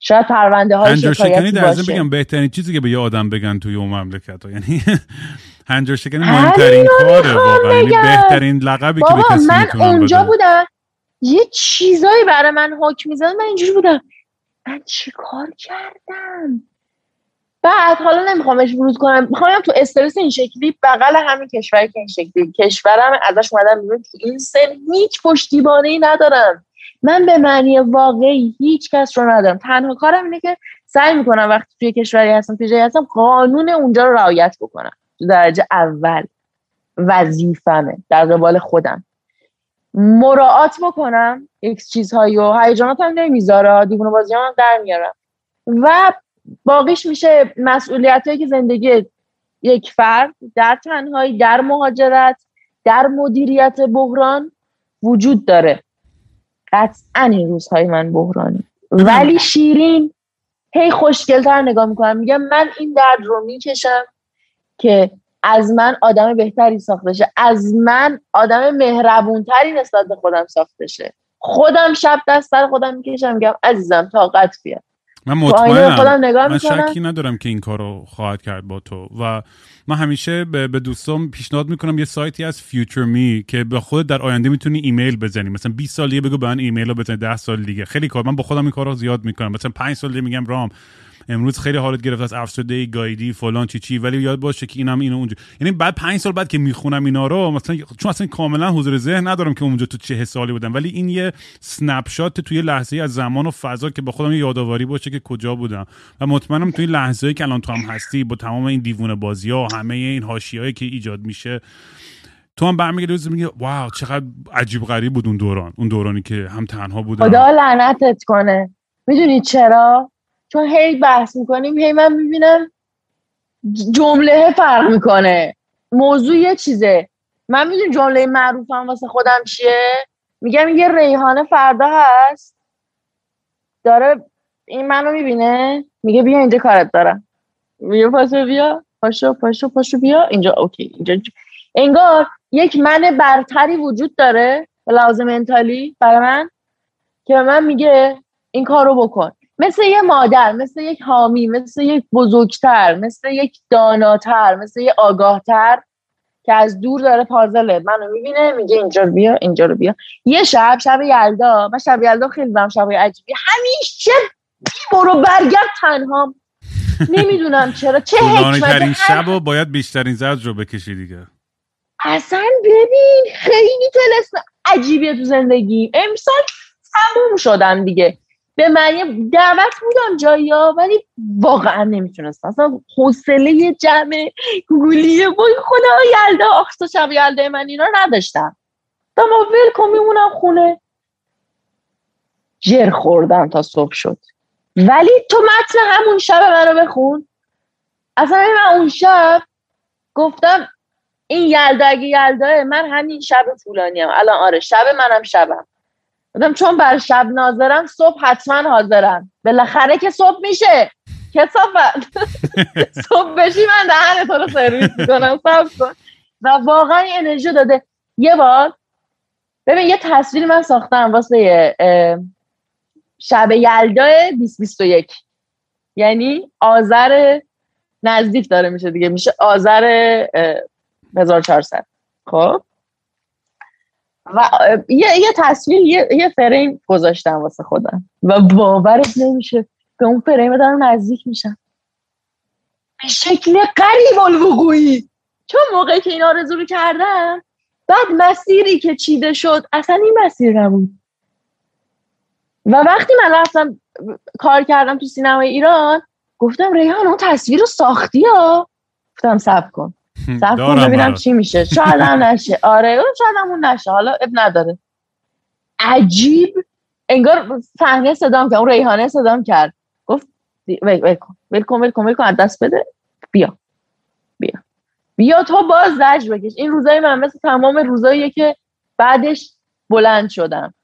شاید پرونده های هنجار شکنی در بگم بهترین چیزی که به یه آدم بگن توی اون مملکت ها. یعنی هنجار شکنی مهمترین کاره واقعا. یعنی بهترین لقبی که به کسی من اونجا بودم. یه چیزایی برای من حکم میزن من اینجوری بودم. من چی کار کردم؟ بعد حالا نمیخوامش ورود کنم. می‌خوام تو استرس این شکلی بغل همین کشوری که این شکلی. کشورم ازش اومدم بیرون. تو این سن هیچ پشتیبانه ای ندارم. من به معنی واقعی هیچ کس رو ندارم. تنها کارم اینه که سعی می‌کنم وقتی توی کشوری هستم توی جایی هستم قانون اونجا رو رعایت بکنم. درجه اول. وظیفمه. در قبال خودم. مراعات بکنم یک چیزهایی و هیجانات هم نمی‌ذاره. دیوونه بازی هم در میارم. و باقیش میشه مسئولیت هایی که زندگی یک فرد در تنهایی در مهاجرت در مدیریت بحران وجود داره. قطعا این روزهای من بحرانی. ولی شیرین هی خوشگلتر نگاه می‌کنم. میگم من این درد رو می‌کشم که از من آدم بهتری ساخته شه از من آدم مهربونتری نسبت به خودم ساخته شه خودم شب دست سر خودم می‌کشم. میگم عزیزم طاقت بیار. من مطمئنم. من شکی ندارم که این کارو خواهد کرد با تو. و من همیشه به, دوستان پیشنهاد می‌کنم یه سایتی از FutureMe که به خود در آینده می‌تونی ایمیل بزنی. مثلا 20 سال دیگه بگو به من ایمیل رو بزنی 10 سال دیگه. خیلی کار. من با خودم این کارو زیاد می‌کنم. مثلا 5 سال دیگه میگم رام. امروز خیلی حالت گرفت از افسرده گایدی فلان چی چی ولی یاد باشه که اینم اینو اونجا. یعنی بعد پنج سال بعد که می‌خونم اینا رو مثلا چون اصلا کاملا حضور ذهن ندارم که اونجا تو چه سالی بودم. ولی این یه snapshot توی لحظه از زمان و فضا که به خودم یادآوری باشه که کجا بودم. و مطمئنم توی لحظه‌ای که الان تو هم هستی با تمام این دیوونه بازی ها و همه این حاشیه‌ای که ایجاد میشه تو هم برمیگردی روز میگه واو چقدر عجیب غریب بود اون دوران. اون دورانی که هم تنها بودم. خدا لعنتت کنه. می‌دونی چرا؟ چون هی بحث می‌کنیم هی من می‌بینم جمله فرق می‌کنه. موضوع یه چیزه. من می‌دونی جمله معروفم واسه خودم چیه؟ میگم یه ریحانه فردا هست. داره این منو می‌بینه. میگه بیا اینجا کارت دارم. بیا پاشو بیا. پاشو پاشو پاشو بیا. اینجا اوکی. اینجا انگار یک من برتری وجود داره. به لحاظ منتالی برای من که من میگه این کارو بکن. مثل یه مادر مثل یک حامی مثل یک بزرگتر مثل یک داناتر مثل یک آگاهتر که از دور داره پازله. منو می‌بینه میگه اینجا رو بیا اینجا رو بیا. یه شب شب یلدا من شب یلدا خیلی برم شب عجیبی. همیشه برو برگرد تنها. نمی‌دونم چرا. چه حکمت شب و باید بیشترین زرد رو بکشی دیگه. اصلا ببین خیلی تلسم عجیبیه تو زندگی. امسال تموم شدم دیگه. به معنی دعوت بودم جایی ولی واقعا نمی‌تونستم. اصلا حوصله جمع گوگلیه بای خدا یلده آخستا شب یلده من اینا نداشتم. دما ول کن خونه. جر خوردم تا صبح شد. ولی تو متن همون شب منو بخون. اصلا من اون شب گفتم این یلده اگه یلده من همین شب طولانیم. الان آره شب منم شبم. بودم چون بر شب ناظرم صبح حتما حاضرم. بالاخره که صبح میشه. کسافت. صبح بشی من دهن تو رو سرویس می‌کنم. کن. و واقعا انرژی داده. یه بار ببین یه تصویر من ساختم واسه شب یلدا 2021 یعنی آذر نزدیک داره میشه دیگه. میشه آذر 1400 خب؟ و یه, یه تصویر یه, یه فریم گذاشتم واسه خودم. و باورت نمیشه به اون فریم دارم نزدیک میشم. به شکل قریب الوقوعی. چون موقعی که این آرزو رو کردم بعد مسیری که چیده شد اصلا این مسیر نبود. و وقتی من رفتم کار کردم تو سینمای ایران گفتم ریحان اون تصویر رو ساختی ها؟ گفتم سب کن. سب کن ببینم چی میشه. شاید هم نشه. آره شاید هم نشه. حالا اب نداره. عجیب. انگار صحنه صدام کرد اون ریحانه صدام کرد. گفت ول کن ول کن ول کن دست بده. بیا بیا. بیا تو باز زجر بکش. این روزای من مثل تمام روزاییه که بعدش بلند شدم.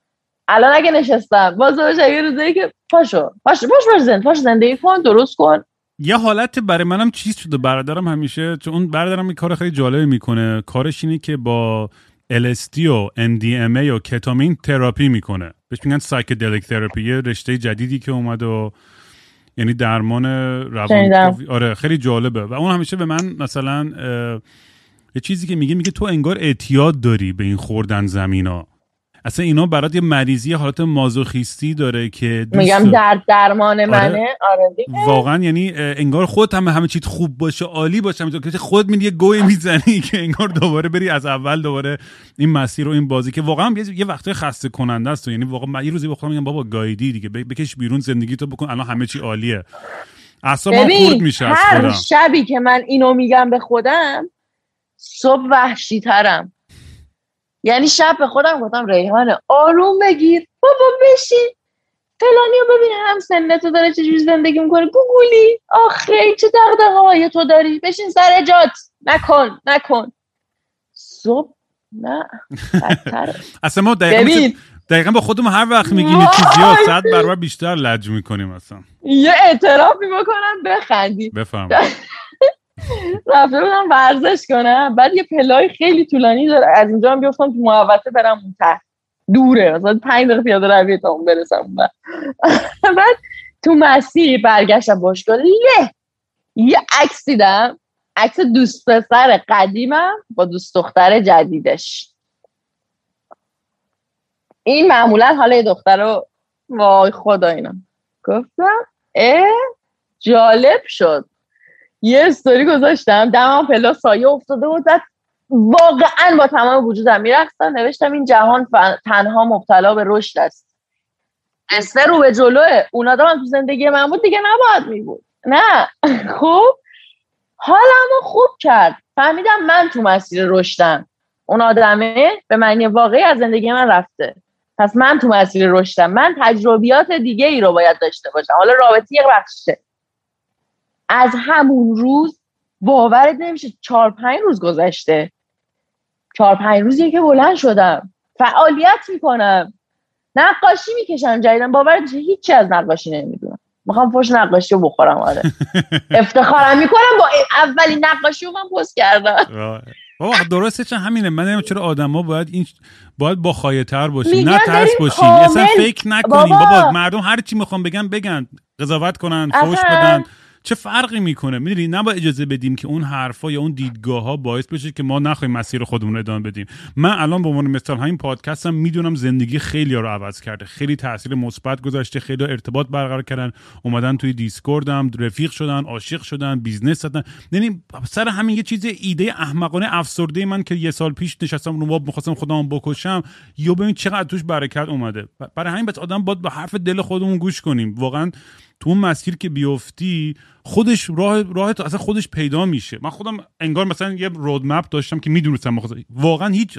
الان اگه نشستم باز یه روزایی که پاشو پاشو پاش باش زند پاش زندگی کن درست کن. یه حالت برای منم چیز شده برادرم همیشه چون اون برادرم این کار خیلی جالبی می‌کنه. کارش اینه که با LSD و MDMA و کتامین تراپی می‌کنه. بهش میگن psychedelic therapy یه رشته جدیدی که اومد و یعنی درمان روان آره خیلی جالبه. و اون همیشه به من مثلا یه چیزی که میگه میگه تو انگار اعتیاد داری به این خوردن زمینا. اصلا اینا برات یه مریضی حالت مازوخیستی داره که میگم درد درمان منه آره, آره واقعا یعنی انگار خود هم همه چیز خوب باشه عالی باشه که خود می یه گوی می‌زنی که انگار دوباره بری از اول دوباره این مسیر و این بازی که واقعا یه وقته خسته کننده است یعنی واقعا من یه روزی بخوام میگم بابا گایدی دیگه. بکش بیرون زندگی تو بکن. الان همه چی عالیه. اصلا خورد میشه هر شبی که من اینو میگم به خودم صبح وحشی ترم یعنی شب به خودم گفتم ریحانه آروم بگیر. بابا بشین. فلانی رو ببین هم سنه تو داره چجوری زندگی می‌کنه. گوگولی. آخه چه دقدقه های تو داری؟ بشین سر جات. نکن نکن. صبح نه اصلا ما دقیقا, دقیقا با خودمون هر وقت میگیم یه چیزی ها صد برابر بیشتر لج می‌کنیم اصلا. یه اعترافی بکنم بخندی. بفهم. رفته بودم ورزش کنم. بعد یه پلای خیلی طولانی داره. از اینجا هم بیفتم تو محوطه برم اون ته. دوره. مثلا پنج دقیقه پیاده روی تا اون برسم بعد تو مسیر برگشتم باشگاه یه. یه عکس دیدم. عکس دوست پسر قدیمم با دوست دختر جدیدش. این معمولا حالا دختر رو وای خدا اینا. گفتم اه جالب شد. یه استوری گذاشتم دمم پلا سایه افتاده بود واقعا با تمام وجودم میرقصم نوشتم این جهان تنها مبتلا به رشد است. قصه رو به جلوه. اونا دارن تو زندگی من بود دیگه نباید می بود. نه. خوب. حالمو خوب کرد. فهمیدم من تو مسیر رشدم. اون آدمه به معنی واقعی از زندگی من رفته. پس من تو مسیر رشدم. من تجربیات دیگه ای رو باید داشته باشم. حالا رابطه یک بخشه. از همون روز باورت نمیشه چهار پنج روز گذشته. چهار پنج روزیه که بلند شدم. فعالیت می‌کنم. نقاشی می‌کشم جدیدن باورت میشه هیچی از نقاشی نمی‌دونم. می‌خوام فوش نقاشی رو بخورم آره. افتخارم می‌کنم با اولین نقاشی رو من پست کردم. بابا درسته چه همینه. من نمی‌دونم چرا آدما باید این باید با خایه تر باشین نه ترس باشین اصلا فکر نکنین بابا. بابا مردم هر چی می‌خوام بگن بگن. قضاوت کنن فوش بدن. چه فرقی می‌کنه؟ می‌دونی نباید اجازه بدیم که اون حرفا یا اون دیدگاه ها باعث بشه که ما نخوایم مسیر خودمون رو ادامه بدیم. من الان به عنوان مثال همین پادکستم می‌دونم زندگی خیلی ها رو عوض کرده. خیلی تاثیر مثبت گذاشته خیلی ارتباط برقرار کردن. اومدن توی Discord م رفیق شدن عاشق شدن business زدن یعنی سر همین یه چیز ایده احمقانه افسرده من که یه سال پیش نشستم رو می‌خواستم خودم بکشم. یا ببین چقدر توش برکت اومده. برای همین بس آدم باید به حرف دل خودمون گوش کنیم. واقعا تو اون مسیر که بیفتی خودش راه راه اصلا خودش پیدا میشه. من خودم انگار مثلا یه roadmap داشتم که می‌دونستم واقعا هیچ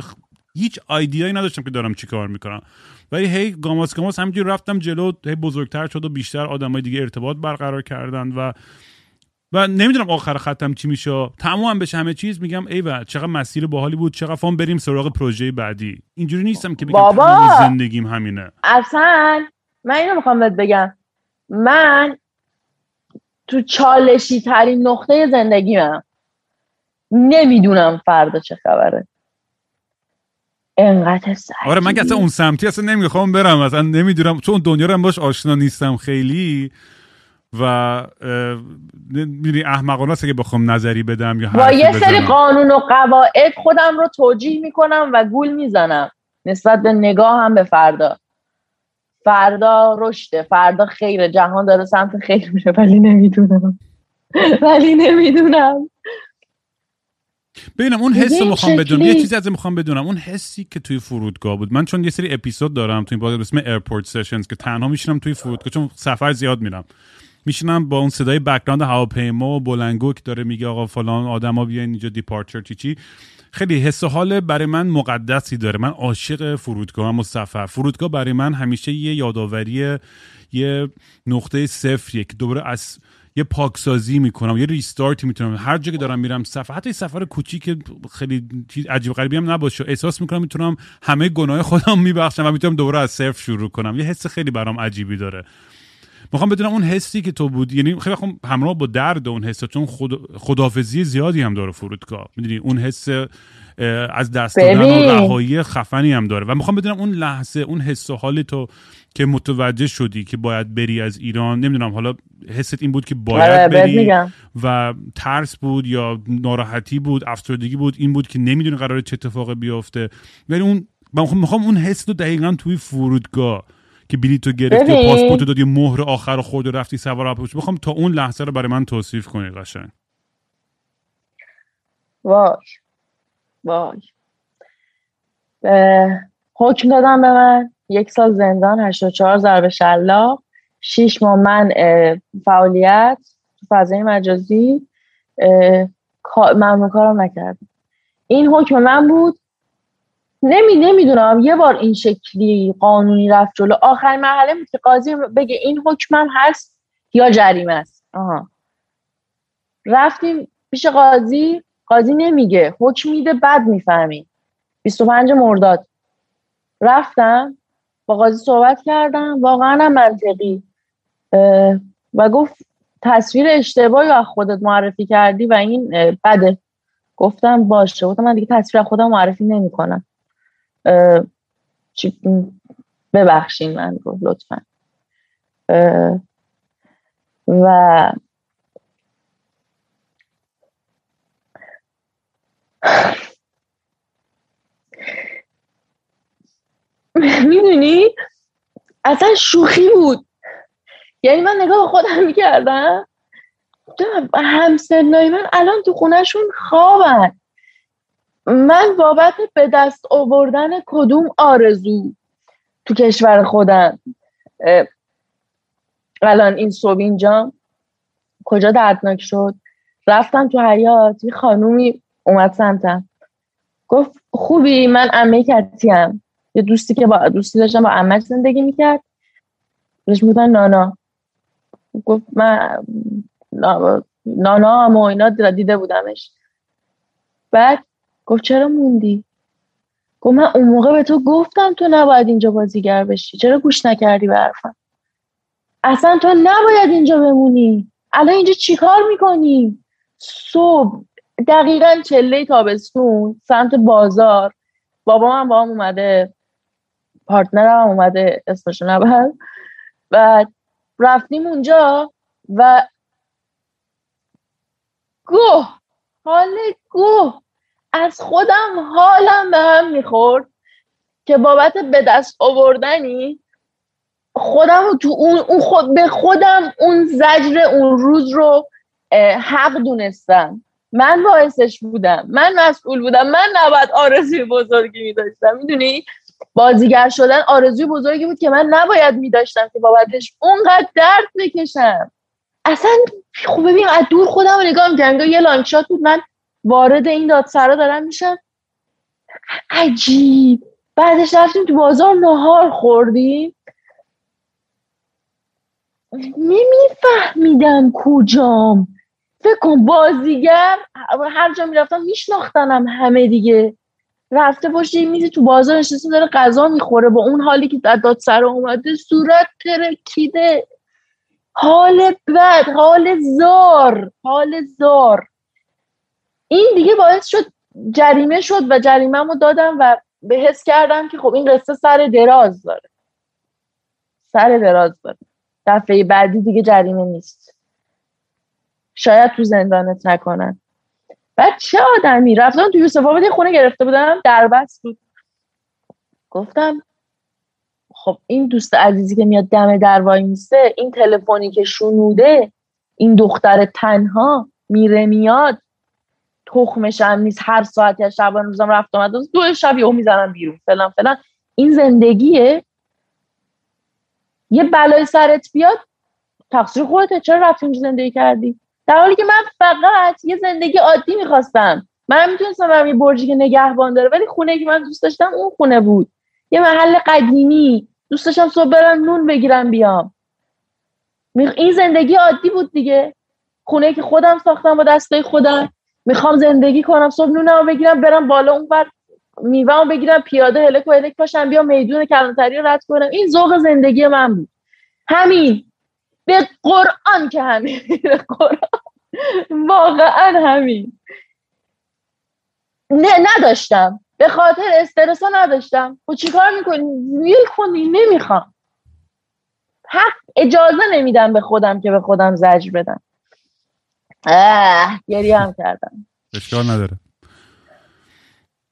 هیچ idea یی نداشتم که دارم چی کار می‌کنم. ولی هی گاماس گاماس همینجوری رفتم جلو هی بزرگتر شد و بیشتر آدمای دیگه ارتباط برقرار کردن و و نمی‌دونم آخر ختم چی میشه. تمام بشه همه چیز میگم ای و چقدر مسیر باحالی بود چقدر فام بریم سراغ پروژه بعدی. اینجوری نیستم که بگم زندگیم همینه. اصلا! من اینو می‌خوام بهت بگم. من تو چالشی ترین نقطه زندگیمم نمی‌دونم فردا چه خبره. انقدر سختی آره من که اصلا اون سمتی اصلا نمی‌خوام برم اصلا نمی‌دونم. چون دنیا رو باش آشنا نیستم خیلی و میری احمقانه که بخوام نظری بدم یا با یه سری قانون و قواعد خودم رو توجیه می‌کنم و گول می‌زنم نسبت به نگاه هم به فردا. فردا رشده فردا خیر جهان داره سمت خیر میره ولی نمی‌دونم. ولی نمی‌دونم. ببینم اون حس رو می‌خوام بدونم. یه چیزی از می‌خوام بدونم. اون حسی که توی فرودگاه بود. من چون یه سری اپیزود دارم توی پادکست اسم Airport Sessions که تنها میشینم توی فرودگاه چون سفر زیاد میرم. میشینم با اون صدای background هواپیما و بلندگو که داره میگه آقا فلان آدما بیاین اینجا departure چی چی. خیلی حس و حال برای من مقدسی داره. من عاشق فرودگاه و سفر فرودگاه برای من همیشه یه یادآوری یه نقطه صفریه که دوباره از یه پاکسازی می‌کنم یه ریستارتی می‌تونم. هر جا که دارم میرم سفر حتی سفر کوچیک خیلی چیز عجیب غریبی هم نباشه. احساس می‌کنم می‌تونم همه گناه خودم میبخشم و می‌تونم دوباره از صفر شروع کنم. یه حس خیلی برام عجیبی داره. می‌خوام بدونم اون حسی که تو بود یعنی خیلی خوب همراه با درد اون حس چون خود خدافزی زیادی هم داره فرودگاه. می‌دونی؟ اون حس از دست دادن و. رهایی خفنی هم داره. و می‌خوام بدونم اون لحظه اون حس و حال تو که متوجه شدی که باید بری از ایران نمی‌دونم حالا حست این بود که آره باید بری و ترس بود یا ناراحتی بود افسردگی بود این بود که نمی‌دونی قراره چه اتفاقی بیفته. ولی اون من میخوام- می‌خوام اون حس رو دقیقا توی فرودگاه که بلیتو گرفتی و. پاسپورت دادی مهر آخر رو خورد و رفتی سوار هواپیما می‌خوام تا اون لحظه رو برای من توصیف کنی قشنگ. وای. وای. حکم دادم به من. یک سال زندان 84 ضرب شلاق شیش ماه من فعالیت تو فضای مجازی. ممنوع کارم نکردم. این حکم من بود نمی نمی‌دونم. یه بار این شکلی قانونی رفت جلو. آخرین مرحله بود که قاضی بگه این حکمم هست یا جریمه است. آها. رفتیم پیش قاضی. قاضی نمیگه. حکم میده بعد می‌فهمی. 25 مرداد. رفتم با قاضی صحبت کردم. واقعا منطقی. و گفت تصویر اشتباهی از خودت معرفی کردی و این بده. گفتم باشه. گفتم من دیگه تصویر خودم معرفی نمی‌کنم. ببخشین من گفت لطفا. و می‌دونی؟ اصلا شوخی بود. یعنی من نگاه خودم می‌کردم. همسنای من الان تو خونهشون خوابن. من بابت به دست آوردن کدوم آرزو تو کشور خودم. الان این صبح اینجا کجا دردناک شد؟ رفتم تو حیات یه خانومی اومد سمتم. گفت خوبی من امه کتیم. یه دوستی که با دوستی داشتم با امش زندگی می‌کرد. بهش می‌گفتن نانا. گفت من نا- نانا هم و اینا دیده بودمش. بعد گفت چرا موندی؟ گفت من اون موقع به تو گفتم تو نباید اینجا بازیگر بشی. چرا گوش نکردی به حرفم؟ اصلا تو نباید اینجا بمونی. الان اینجا چیکار می‌کنی؟ صبح دقیقا چله تابستون سمت بازار. بابا من با هم اومده پارتنرم هم اومده اسمشو نبر و رفتیم اونجا و گوه حال گوه. از خودم حالم به هم می‌خورد که بابت به دست آوردنی خودم تو اون, خود به خودم اون زجر اون روز رو حق دونستم. من باعثش بودم. من مسئول بودم. من نباید آرزوی بزرگی میداشتم. می‌دونی؟ بازیگر شدن آرزوی بزرگی بود که من نباید میداشتم که بابتش اونقدر درد بکشم. اصلا خب ببین از دور خودم رو نگاه می‌کنم یه لانگ شات بود. من وارد این دادسرا دارم میشم عجیب. بعدش رفتیم تو بازار نهار خوردیم. نمیفهمیدم کجام. فکر کن بازیگر هر جا می‌رفتم میشناختنم همه دیگه. رفته باشه یه میزی تو بازار نشسته داره غذا می‌خوره. با اون حالی که از دادسرا اومده صورت ترکیده. حال بد حال زار حال زار. این دیگه باعث شد جریمه شد و جریمه‌مو دادم و به حس کردم که خب این قصه سر دراز داره. سر دراز داره. دفعه بعدی دیگه جریمه نیست. شاید تو زندانت نکنن. بعد چه آدمی؟ رفتم تو یوسف آباد خونه گرفته بودم. دربست بود. گفتم خب این دوست عزیزی که میاد دم در وای این تلفنی که شنوده این دختر تنها میره میاد. تخمش نیست هر ساعتی از شبان روزم رفت آمد. دو شب یهو می‌زنم بیرون فلان فلان. این زندگیه. یه بلای سرت بیاد تقصیر خودته. چرا رفتی اونجا زندگی کردی؟ در حالی که من فقط یه زندگی عادی می‌خواستم. من می‌تونستم برم یه برجی که نگهبان داره ولی خونه که من دوست داشتم اون خونه بود. یه محل قدیمی. دوست داشتم صبح برم نون بگیرم بیام. این زندگی عادی بود دیگه. خونه که خودم ساختم با دستای خودم. می‌خوام زندگی کنم صبح نونم بگیرم برم بالا اون بر میوه بگیرم پیاده هلک و هلک پاشم بیام میدون کلانتری رد کنم. این ذوق زندگی من بود. همین. به قرآن که همین. قرآن. واقعا همین. نه نداشتم. به خاطر استرس نداشتم. خب چیکار می‌کنی؟ یک کنی نمی‌خوام. حق اجازه نمیدم به خودم که به خودم زجر بدم. گریه هم کردم. اشکال نداره.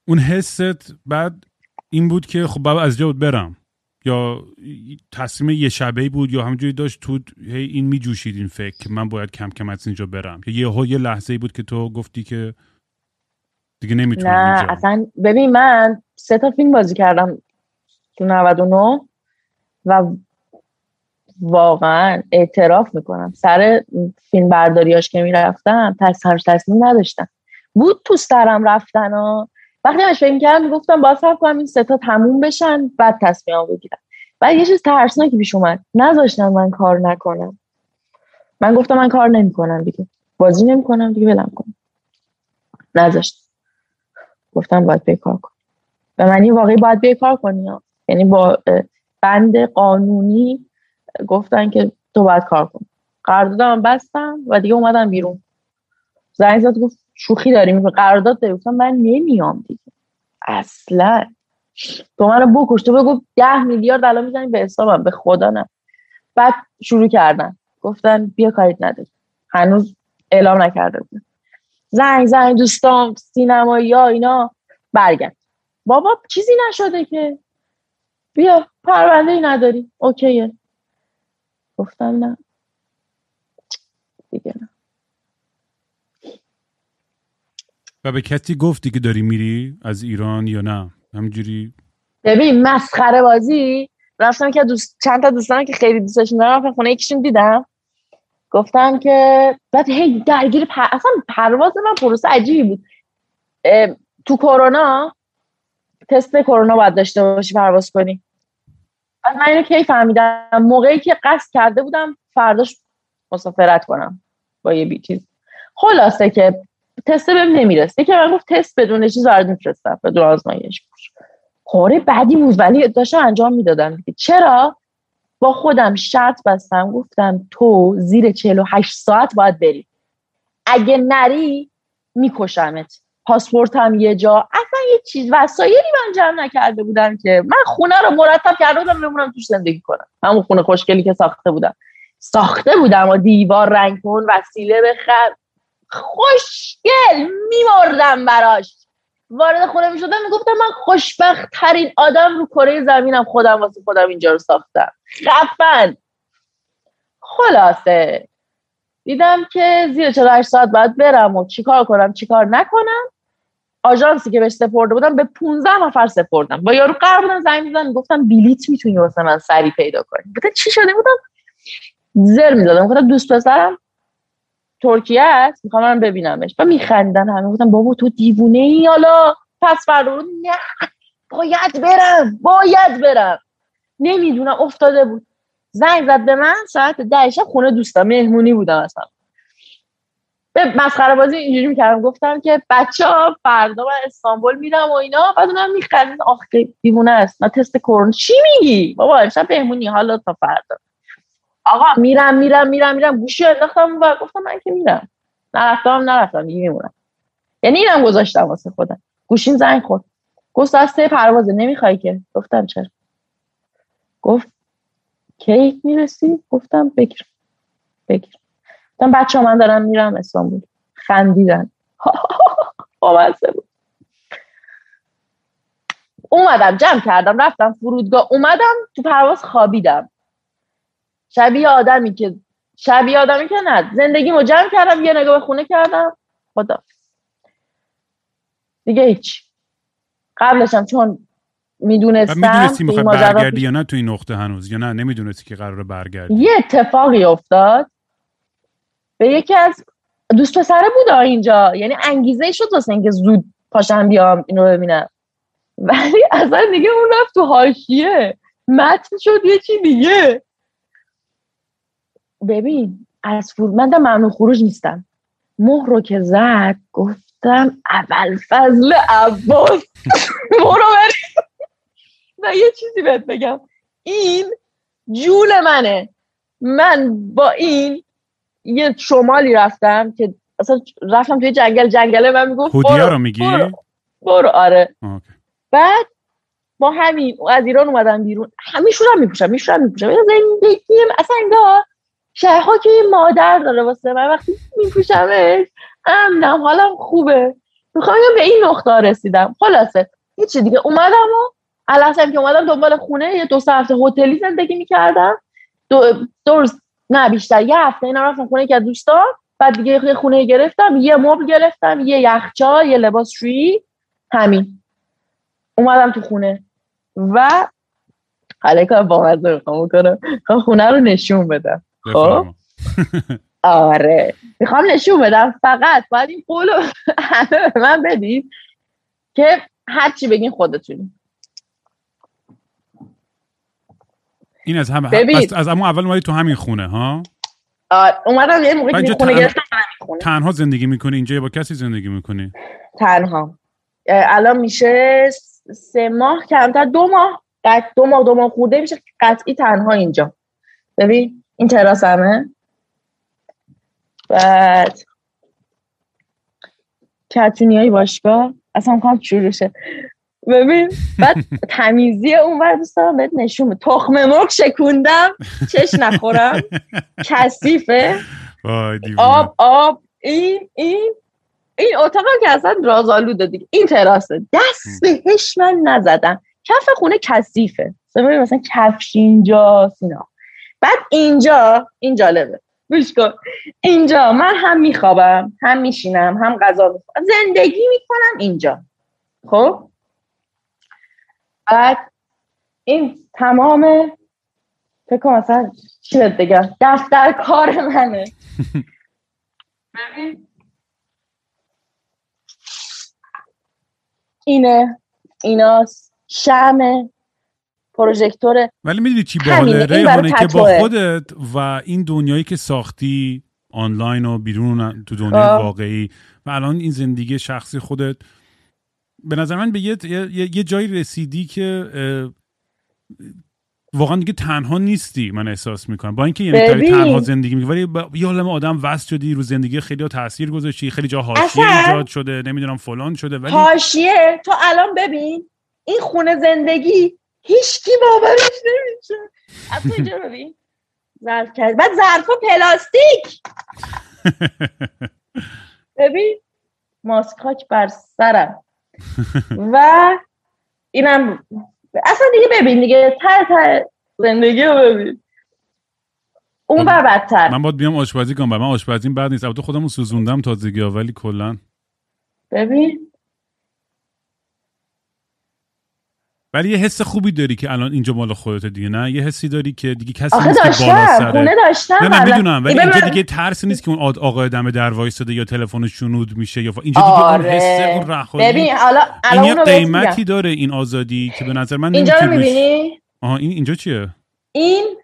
اون حست بعد این بود که خب بابا از جا برم. یا تصمیم یه شبه بود یا همجوری داشت تو هی این میجوشید این فکر که من باید کم کم از اینجا برم. یا یه یه لحظه بود که تو گفتی که دیگه نمی‌تونم نه اینجا. اصلا ببین من سه تا فیلم بازی کردم تو 99 و واقعا اعتراف می‌کنم. سر فیلم برداریاش که می‌رفتم تصمیم تصمیم نداشتم. بود تو سرم رفتن ها. وقتی من فکر کردم می‌گفتم باز کنم این ستا تموم بشن بعد تصمیم بگیرم. بعد یه چیز ترسناکی پیش اومد. نذاشتن من کار نکنم. من گفتم من کار نمی‌کنم دیگه. بازی نمی‌کنم دیگه ولم کنم نذاشت گفتم باید بیکار کن. به معنی واقعی باید بیکار کنی یعنی با بند قانونی گفتن که تو باید کار کن. قراردادم بستم و دیگه اومدم بیرون. زنگ زد گفت شوخی داریم قرارداد داری؟ گفتم من نمیام دیگه. اصلا. تو منو بکش. تو بگو ده میلیارد الان می‌زنی به حسابم به خدا نه. بعد شروع کردن. گفتن بیا کاریت نداری. هنوز اعلام نکرده بود زنگ زنگ دوستان سینمایی یا اینا. برگرد بابا چیزی نشده که. بیا پرونده ای نداری. اوکیه. گفتم نه. دیگه نه. و به کسی گفتی که داری میری از ایران یا نه؟ همینجوری. ببین مسخره بازی. رفتم که دوست چند تا دوستان که خیلی دوستشون دارم خونه یکیشون دیدم. گفتم که بعد هی درگیر پر... اصلا پرواز من پروسه عجیبی بود. تو کرونا تست کرونا باید داشته باشی پرواز کنی. من اینو کی فهمیدم؟ موقعی که قصد کرده بودم فرداش مسافرت کنم با یه بی چیز. خلاصه که تست بهم نمی‌رسه که من گفت تست بدون چیز برات میفرستم بدون آزمایش. کار بعدی بود ولی داشتم انجام می‌دادم چرا؟ با خودم شرط بستم گفتم تو زیر 48 ساعت باید بری. اگه نری میکشمت. پاسپورتم یه جا. اصلا یه چیز وسایلی من جمع نکرده بودم که من خونه رو مرتب کرده بودم بمونم توش زندگی کنم. همون خونه خوشگلی که ساخته بودم. ساخته بودم و دیوار رنگ کن وسیله بخر خوشگل میمردم براش. وارد خونه می شدم می‌گفتم من خوشبخت ترین آدم رو کره زمینم خودم واسه خودم اینجا رو ساختم. خفن. خلاصه. دیدم که زیر 48 ساعت باید برم و چیکار کنم چیکار نکنم. آژانسی که بهش سپرده بودم به 15 نفر سپردم. با یارو قرار بودم زنگ می‌زنم گفتم بلیت می‌تونی واسه من سری پیدا کنی. گفتم چی شده؟ بودم زر می‌زدم. گفتم دوست پسرم ترکیه است می‌خوام من ببینمش. و میخندن همه. گفتم بابا تو دیوونه ای؟ حالا پس فردا نه باید برم باید برم. نمی‌دونم افتاده بود. زنگ زد به من ساعت ده خونه دوستم مهمونی بودم اصلا. به مسخره بازی اینجوری می‌کردم گفتم که بچه ها فردا من استانبول میرم و اینا. بعد اونم میخندن آخه دیوونه است. نه تست کرونا. چی میگی؟ بابا امشب مهمونی حالا تا فردا. آقا میرم میرم میرم میرم. گوشی انداختم و گفتم من که میرم. نرفتم نرفتم دیگه میمونم یعنی اینم گذاشتم واسه خودم. گوشین زنگ خورد. گفت از سه پروازه نمی‌خوای که؟ گفتم چرا؟ گفت کی می‌رسی؟ گفتم بگیر. بگیر. گفتم بچه من دارم میرم استانبول خندیدن. بامزه بود. اومدم جمع کردم رفتم فرودگاه. اومدم تو پرواز خوابیدم. شبیه آدمی که شبیه آدمی که نه. زندگیمو جمع کردم یه نگاه به خونه کردم. خدا. دیگه هیچ. قبلشم چون می‌دونستم می‌دونستی می‌خوای برگردی یا نه تو این نقطه هنوز یا نه؟ نمی‌دونستی که قراره برگردی. یه اتفاقی افتاد. به یکی از دوست پسره بود اینجا. یعنی انگیزه شد واسه اینکه زود پاشم بیام اینو ببینم. ولی اصلا دیگه اون رفت تو حاشیه. متن شد یه چی دیگه. ببین از فور من در ممنوع خروج نیستم. مهر رو که زد گفتم اول فضل عباس. برو بریم. و یه چیزی بهت بگم. این جون منه. من با این یه شمالی رفتم که اصلا رفتم توی جنگل. جنگله من می‌گفت هودیا رو میگی؟ برو, برو آره. اوکی. بعد با همین از ایران اومدم بیرون. همیشون هم میپوشم میشونم میپوشم. زندگیم اصلا انگار شهرها که مادر داره واسه من وقتی میپوشمش امنم حالم خوبه. می‌خوام به این نقطه رسیدم. خلاصه هیچی دیگه. اومدم و الاسم که اومدم دنبال خونه یه دو سه هفته هتلی زندگی می‌کردم. دو, دو روز- نه بیشتر یه هفته اینا رفتم خونه که دوستان بعد دیگه یه خونه گرفتم یه مبل گرفتم یه یخچال یه لباس شویی همین. اومدم تو خونه. و حالا کار با مزه می‌خوام می‌خوام خونه رو نشون بدم. بفرما. آره. می‌خوام نشون بدم. فقط باید این قول رو همه به من بدید که هرچی بگین خودتونی. این از هم ببین. پس از اما اول اومدی تو همین خونه ها؟ اومدم یه موقعی که خونه تنها- گرفتم خونه. تنها زندگی می‌کنی؟ اینجا یا با کسی زندگی می‌کنی؟ تنها. الان میشه سه ماه کمتر دو ماه قط دو ماه دو ماه خورده میشه قطعی تنها اینجا. ببین این تراسمه. بعد کتونی های باشگاه. اصلا می‌خوام شروع شه. ببین بعد تمیزی اون ور دوست دارم بهت نشون. تخم مرغ شکوندم چش نخورم. کثیفه. آب آب این این این اتاق که اصلا رازآلوده دیگه. این تراسه دست بهش من نزدم. کف خونه کثیفه. مثلا مثلا کفش اینجا اینا. بعد اینجا این جالبه. گوش کن. اینجا من هم میخوابم هم میشینم هم غذا می‌خورم زندگی می‌کنم اینجا. خب؟ بعد این تمام فکر کنم مثلا چی بهت بگم دفتر کار منه ببین اینه ایناست شمه پروژکتور ولی می‌دونی چی باحاله ریحانه که با. خودت و این دنیایی که ساختی آنلاین و بیرون تو دنیای. واقعی و الان این زندگی شخصی خودت به نظر من به یه, یه, یه جایی رسیدی که واقعا دیگه تنها نیستی من احساس می‌کنم. با اینکه یعنی داری ببین. تنها زندگی می‌کنی ولی با- یه عالم آدم وصل شدی رو زندگی خیلی تاثیر گذاشتی خیلی جا حاشیه. ایجاد شده نمی‌دونم فلان شده ولی حاشیه؟ تو الان ببین این خونه زندگی هیچکی باورش نمیشه. از اینجا ببین. ظرف کرد بعد ظرف پلاستیک! ببین. ماسک خاک بر سرم. و اینم اصلا دیگه ببین دیگه ته ته زندگی رو ببین. اون بر بدتر. من باید بیام آشپزی کنم من آشپزیم بعد نیست. البته خودمو سوزوندم تازگی ها ولی کلا. ببین ولی یه حس خوبی داری که الان اینجا مال خودت دیگه نه یه حسی داری که دیگه کسی نیست که بالا سره خونه داشتم نه نه. می‌دونم ولی این اینجا دیگه ترس نیست که اون آقای دم در وایساده یا تلفن شنود میشه یا اینجا دیگه اون آره. حس اون رهایی ببین حالا این الان بهت قیمتی. داره این آزادی که به نظر من اینجا رو می‌بینی آها این اینجا چیه این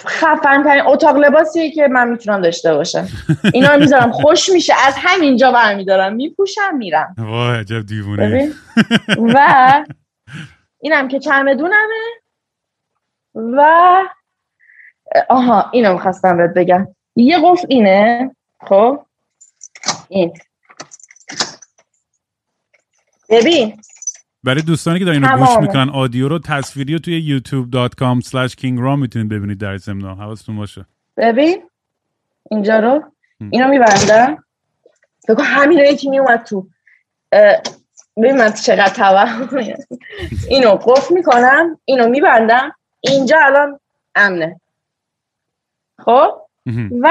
خفن ترین اتاق لباسیه که من می‌تونم داشته باشم. اینا رو می‌ذارم. خوش میشه. از همینجا برمیدارم. میپوشم میرم. وای عجب دیوونه. و اینم که چمدونمه و آها اینو می‌خواستم بهت بگم. یه قفل اینه. خب؟ این. ببین برای دوستانی که دارین تمامه. گوش می‌کنن آدیو رو تصویری رو توی youtube.com slash kingram می‌تونید ببینید در ضمن. حواستون باشه. ببین اینجا رو. اینو میبندم. کن همین یکی میومد تو. ببین من چقدر توهم اینو قفل می‌کنم اینو میبندم. اینجا الان امنه. خب؟ و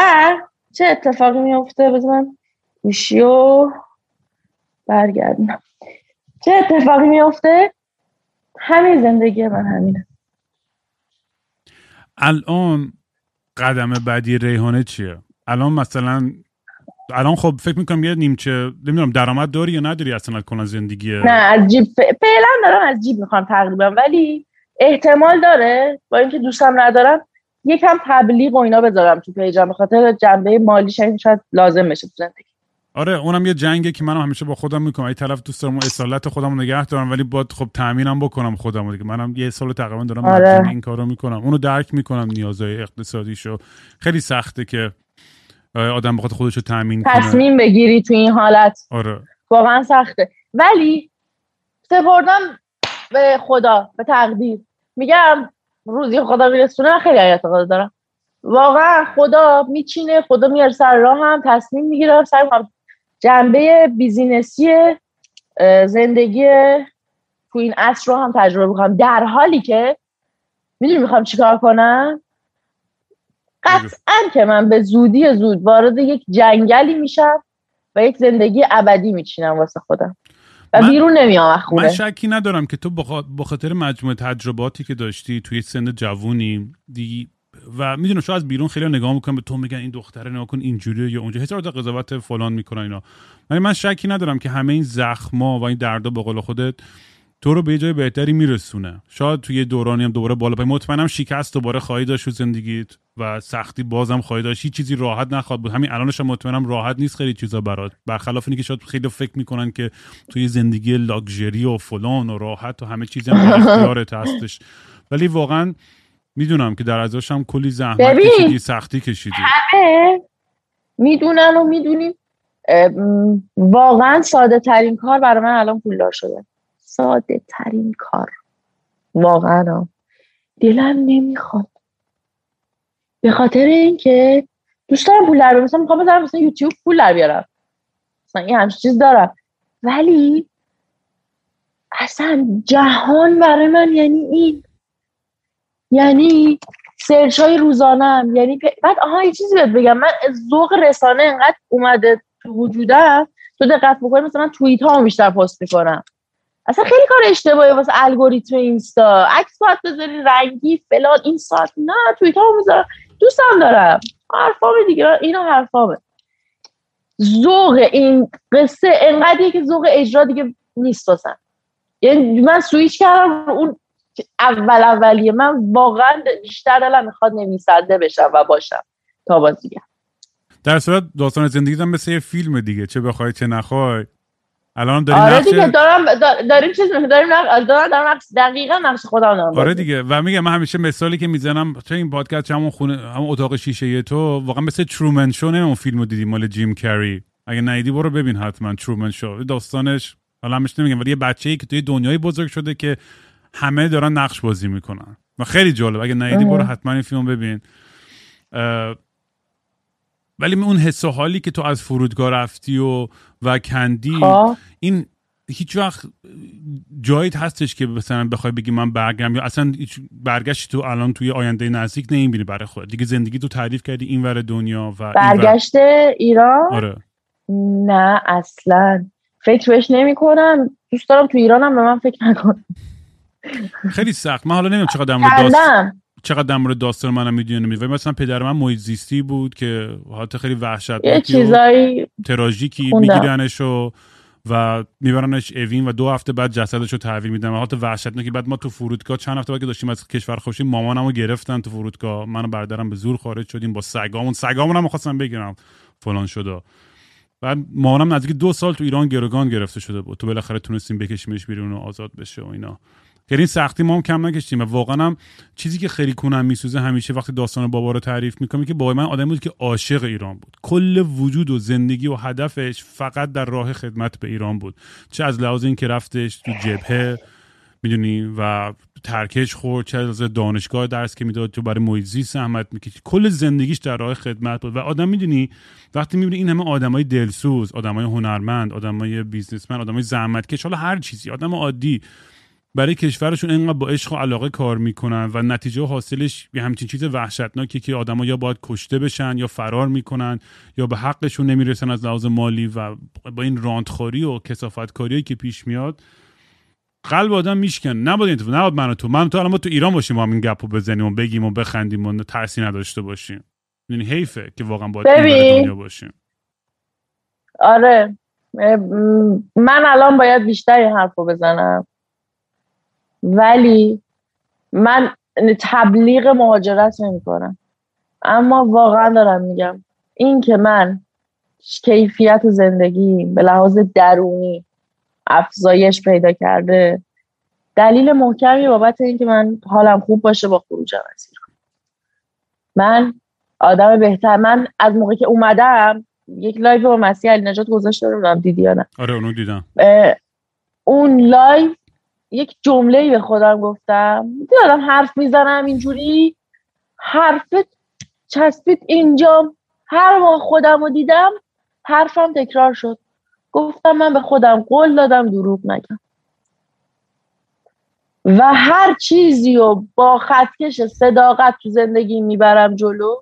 چه اتفاقی میفته بذار من گوشیو برگردم. چه اتفاقی میفته همین زندگی من همینه. الان قدم بعدی ریحانه چیه؟ الان مثلا الان خب فکر می‌کنم یه نیمچه نمی‌دونم درآمد داری یا نداری اصلا کلا زندگی نه از جیب فعلا دارم از جیب می‌خوام تقریبا ولی احتمال داره با اینکه دوستم ندارم یکم تبلیغ و اینا بذارم تو پیجم به خاطر جنبه مالی شاید لازم بشه تو زندگی. آره اونم یه جنگه که منم همیشه با خودم می‌کنم. ای طرف دوست دارم اصالت خودم نگه دارم ولی باید خب تامینم بکنم خودم دیگه. منم یه سال تقریبا دارم آره. این کارو می‌کنم. اونو درک می‌کنم نیازهای اقتصادیشو. خیلی سخته که آدم بخواد خودش رو تامین کنه. تصمیم بگیری تو این حالت. آره. واقعا سخته. ولی سپردم به خدا به تقدیر. میگم روزی خدا میرسونه خیلی اعتقاد دارم. واقعا خدا میچینه خدا میاره سر راه هم تصمیم می‌گیرم سر هم جنبه بیزینسی زندگی تو این عصر رو هم تجربه بکنم در حالی که می‌دونی می‌خوام چیکار کنم؟ قطعا که من به زودی زود وارد یک جنگلی میشم و یک زندگی ابدی میچینم واسه خودم. و بیرون نمیام خونه. من شکی ندارم که تو به خاطر مجموعه تجرباتی که داشتی توی سن جوونی دی و می‌دونم شو از بیرون خیلی نگاه می‌کنم به تو میگن این دختره نگاه کن اینجوری یا اونجا هزار قضاوت فلان می‌کنن اینا. ولی من شکی ندارم که همه این زخما و این دردا به قول خودت تو رو به جای بهتری میرسونه. شاید توی دورانی هم دوباره بالا پای مطمئنم شکست دوباره خواهی داشت زندگیت و سختی بازم خواهی داشت. هیچ چیزی راحت نخواد بود. همین الانش هم مطمئنم راحت نیست خیلی چیزا برات. برخلاف اینکه شاید خیلی فکر می‌کنن که توی زندگی لاکچری و فلان و راحت و همه چیزی هم اختیارت هستش. ولی واقعا می‌دونم که در ازاش هم کلی زحمت کشیدی سختی کشیدی. همه می‌دونن و می‌دونیم. واقعا ساده ترین کار برای من الان پولدار شده. ساده ترین کار. واقعا. دلم نمی‌خواد. به خاطر اینکه دوست دارم پول در مثلا می‌خوام بذارم مثلا یوتیوب پول در بیارم. مثلا این همچین چیز دارم. ولی اصلا جهان برای من یعنی این. یعنی سرچ های روزانم یعنی بعد آها یه چیزی بهت بگم. من ذوق رسانه انقدر اومده تو وجودم تو دقت بکنی مثلا توییت ها بیشتر پست می‌کنم. اصلا خیلی کار اشتباهی واسه الگوریتم اینستا. عکس باید بذاری رنگی فلان این ساعت. نه توییت ها می‌ذارم دوستم دارم. حرفامه دیگه. اینا حرفامه. ذوق این قصه انقدری که ذوق اجرا دیگه نیست واسم. یعنی من سویچ کردم اون اول اولیه. من واقعا بیشتر دلم می‌خواد نویسنده بشم و باشم تا بازیگر در صورت داستان زندگی هم مثل یه فیلم دیگه. چه بخوای چه نخوای. الان داریم آره دیگه دارم داریم چیز داریم دارم دارم نقش دقیقا نقش خودم دارم آره دیگه. و میگم من همیشه مثالی که می‌زنم چه این پادکست همون خونه همون اتاق شیشه تو واقعا مثل ترومن شو نه اون فیلمو دیدی مال جیم کری. اگه نیدی برو ببین حتما ترومن شو داستانش حالا همش نمیگم ولی یه بچه‌ای که توی دنیای بزرگ شده که همه دارن نقش بازی می‌کنن. و خیلی جالب. اگه نیدی برو حتما این فیلم ببین. ولی اون حس و حالی که تو از فرودگاه رفتی و و کندی خب. این هیچ وقت جایت هستش که مثلا بخوای بگی من برگم یا اصلا برگشت تو الان توی آینده نزدیک نمی‌بینی برای خود دیگه زندگی تو تعریف کردی این ور دنیا و برگشت ایران؟ آره. نه اصلا. فکرش نمی کنم دوست دارم تو ایرانم به من فکر نکنم خیلی سخت. من حالا نمی‌دونم چقدر در مورد داستان چقدر در مورد داستان منم می‌دونم ولی مثلا پدر من محیط زیستی بود که حالت خیلی وحشتناکی چیزایی تراژیکی میگیرنش و و میبرنش اوین و دو هفته بعد جسدش رو تحویل میدن. حالت وحشتناکی. بعد ما تو فرودگاه چند هفته بعد که داشتیم از کشور خوشیم مامانمو گرفتن تو فرودگاه. منو برادرم به زور خارج شدیم با سگامون. سگامون هم خواستم بگیرم. فلان شده بعد مامانم نزدیک دو سال تو ایران گروگان گرفته شده بود. تو بالاخره تونستیم بکشیمش بیرون و آزاد بشه و اینا. که این سختی ما هم کم نکشتیم و واقعا هم چیزی که خیلی کنم میسوزه همیشه وقتی داستان بابا رو تعریف می‌کنم که بابا من آدم بود که عاشق ایران بود. کل وجود و زندگی و هدفش فقط در راه خدمت به ایران بود. چه از لحاظ اینکه رفتش تو جبهه می‌دونی و ترکش خورد چه از دانشگاه درس که می‌داد تو برای مویزی زحمت می‌کشید. کل زندگیش در راه خدمت بود. و آدم می‌دونی وقتی می‌بینی این همه آدمای دلسوز آدمای هنرمند آدمای بیزنسمن آدمای زحمتکش حالا هر چیزی آدم عادی برای کشورشون انقدر با عشق و علاقه کار می‌کنن و نتیجه حاصلش یه همچین چیز وحشتناکی که آدما یا باید کشته بشن یا فرار می‌کنن یا به حقشون نمی‌رسن از لحاظ مالی و با این راندخوری و کسافتکاری که پیش میاد. قلب آدم میشکن. نباید این نباید من و تو. من و تو الان ما تو ایران باشیم ما این گپو بزنیم و بگیم و بخندیم و ترسی نداشته باشیم. یعنی حیفه که واقعا باید. دنیا باشیم. آره. من الان باید بیشتر این حرف رو بزنم. ولی من تبلیغ مهاجرت نمی کنم. اما واقعا دارم میگم این که من کیفیت زندگی به لحاظ درونی افزایش پیدا کرده دلیل محکمی بابت اینکه من حالم خوب باشه با خروجم از ایران. من آدم بهتر من از موقعی که اومدم یک live با مسیح علی‌نژاد گذاشته نمی‌دونم دیدی یا نه؟ آره اونو دیدم. اون live یک جمله به خودم گفتم. آدم حرف می‌زنم اینجوری حرفت چسبید اینجا. هر موقع خودم رو دیدم حرفم تکرار شد. گفتم من به خودم قول دادم دروغ نگم. و هر چیزی رو با خطکش صداقت تو زندگی می‌برم جلو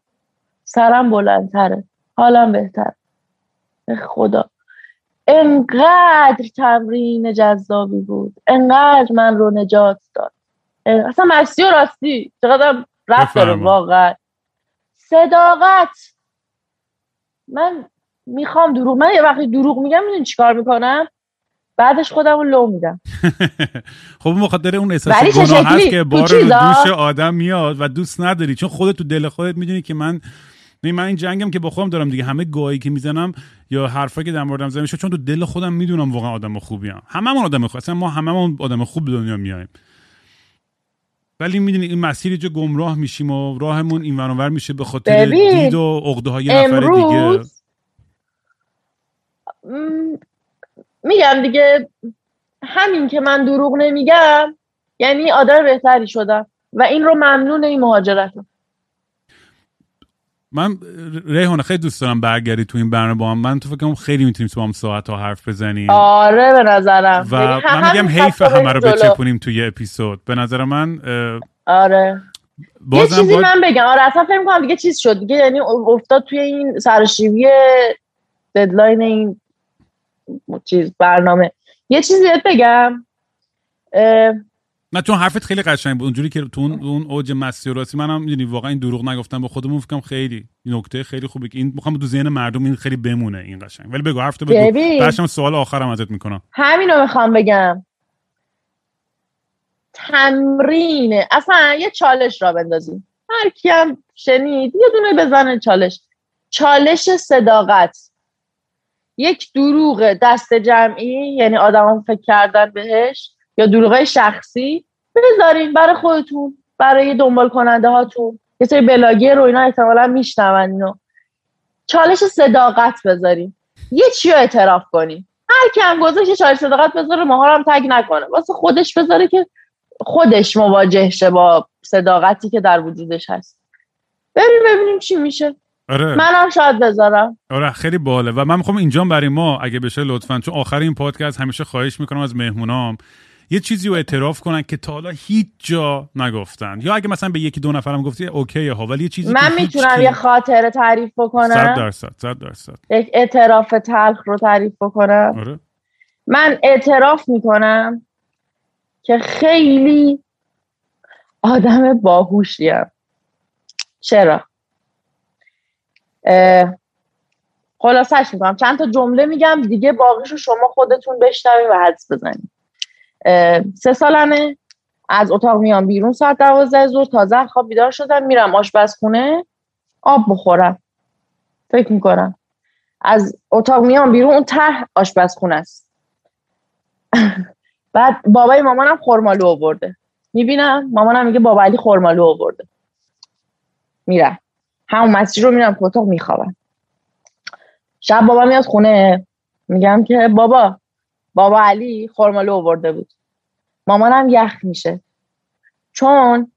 سرم بلندتره. حالم بهتر به خدا. انقدر تمرین جذابی بود. انقدر من رو نجات داد. اصلا مستی و راستی. چقدر رفت داره. واقعا. صداقت. من می‌خوام دروغ من یه وقتی دروغ میگم می‌دونی چیکار می‌کنم؟ بعدش خودم رو لو میدم. خب اون بخاطر اون احساس گناه هست؟ که بار رو؟ دوش آدم میاد و دوست نداری. چون خودت تو دل خودت می‌دونی که من نه من این جنگم که با خودم دارم دیگه. همه گاهی که می‌زنم یا حرفایی که در موردم زده میشه چون تو دل خودم می‌دونم واقعا آدم خوبی هم هممون آدم خوب اصلا ما هممون آدم خوب به دنیا میایم ولی می‌دونی این مسیر جو گمراه میشیم و راهمون این ور اونور میشه به خاطر دید و عقده های نفر دیگه. م، میگم دیگه همین که من دروغ نمیگم یعنی آدم بهتری شدم. و این رو ممنون این مهاجرتم من ریحانه خیلی دوست دارم برگردی تو این برنامه با هم. من تو فکر کنم خیلی می‌تونیم تو با هم ساعت ها حرف بزنیم. آره به نظرم. و من میگم حیف همه رو. بچپونیم توی یه اپیزود. به نظر من آره. یه چیزی باید من بگم. آره اصلا فکر کنم دیگه چیز شد. دیگه یعنی افتاد توی این سرشیوی ددلاین این چیز برنامه. یه چیزی بگم. نه چون حرفت خیلی قشنگ بود. اونجوری که تو اون, اوج مستی و راستی منم می‌دونی واقعا این دروغ نگفتم به خودمون فکرم خیلی نکته خیلی خوبه که این می‌خوام تو ذهن مردم این خیلی بمونه این قشنگ. ولی بگو حرف تو بگو. ببین. بعدش سوال آخرم ازت می‌کنم. همین رو می‌خوام بگم. تمرین اصلا یه چالش را بندازیم. هر کی هم شنید یه دونه بزنه چالش. چالش صداقت. یک دروغ دست جمعی یعنی آدم فکر کردن بهش. یا دروغ شخصی بذارین برای خودتون برای دنبال کننده هاتون. یه سری بلاگیر رو اینا احتمالا میشنون اینو. چالش صداقت بذارین. یه چی رو اعتراف کنین. هر کی هم گذاشت چالش صداقت بذاره ماها هم تگ نکنه. واسه خودش بذاره که خودش مواجه شه با صداقتی که در وجودش هست. بریم ببینیم چی میشه. آره. منم شاید بذارم. آره خیلی باله. و من می‌خوام اینجا برای ما اگه بشه لطفا چون آخر این پادکست همیشه خواهش می‌کنم از مهمونام یه چیزی رو اعتراف کنن که تا حالا هیچ جا نگفتن. یا اگه مثلا به یکی دو نفرم گفتی اوکی ها ولی یه چیزی من می‌تونم یه خاطره تعریف صد بکنم درصد صد درصد. یک اعتراف تلخ رو تعریف بکنم؟ آره. من اعتراف می‌کنم که خیلی آدم باهوشیم چرا؟ خلاصش می‌کنم. چند تا جمله میگم دیگه باقیشو شما خودتون بشنوید و حدس بزنید. سه سالمه. از اتاق میام بیرون ساعت دوازده ظهر تازه از خواب بیدار شدم. میرم آشپزخونه. آب بخورم. فکر می‌کنم. از اتاق میام بیرون. اون ته آشپزخونه است. بعد بابای مامانم خرمالو آورده. می‌بینم؟ مامانم میگه بابا علی خرمالو آورده. میرم. همون مسیر رو میرم تو اتاق میخوابم. شب بابا میاد خونه. میگم که بابا بابا علی خرمالو آورده بود. مامانم یخ میشه. چون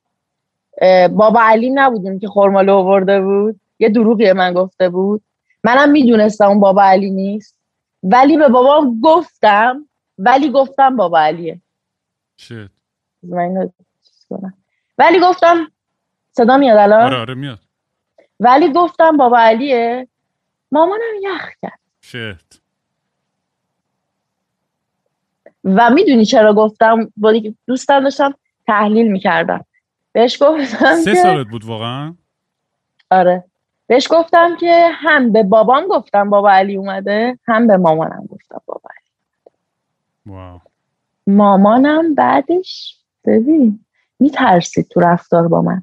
بابا علی نبودون که خرمالو آورده بود. یه دروغی من گفته بود. منم می‌دونستم اون بابا علی نیست. ولی به بابام گفتم. ولی گفتم بابا علیه. من کنم. ولی گفتم صدا میاد الان؟ آره آره میاد. ولی گفتم بابا علیه. مامانم یخ کرد. شت و می‌دونی چرا گفتم؟ با دوستم داشتم تحلیل می‌کردم. بهش گفتم سه سالت بود واقعا؟ آره. بهش گفتم که هم به بابام گفتم بابا علی اومده هم به مامانم گفتم بابا علی واو. مامانم بعدش ببین میترسید تو رفتار با من.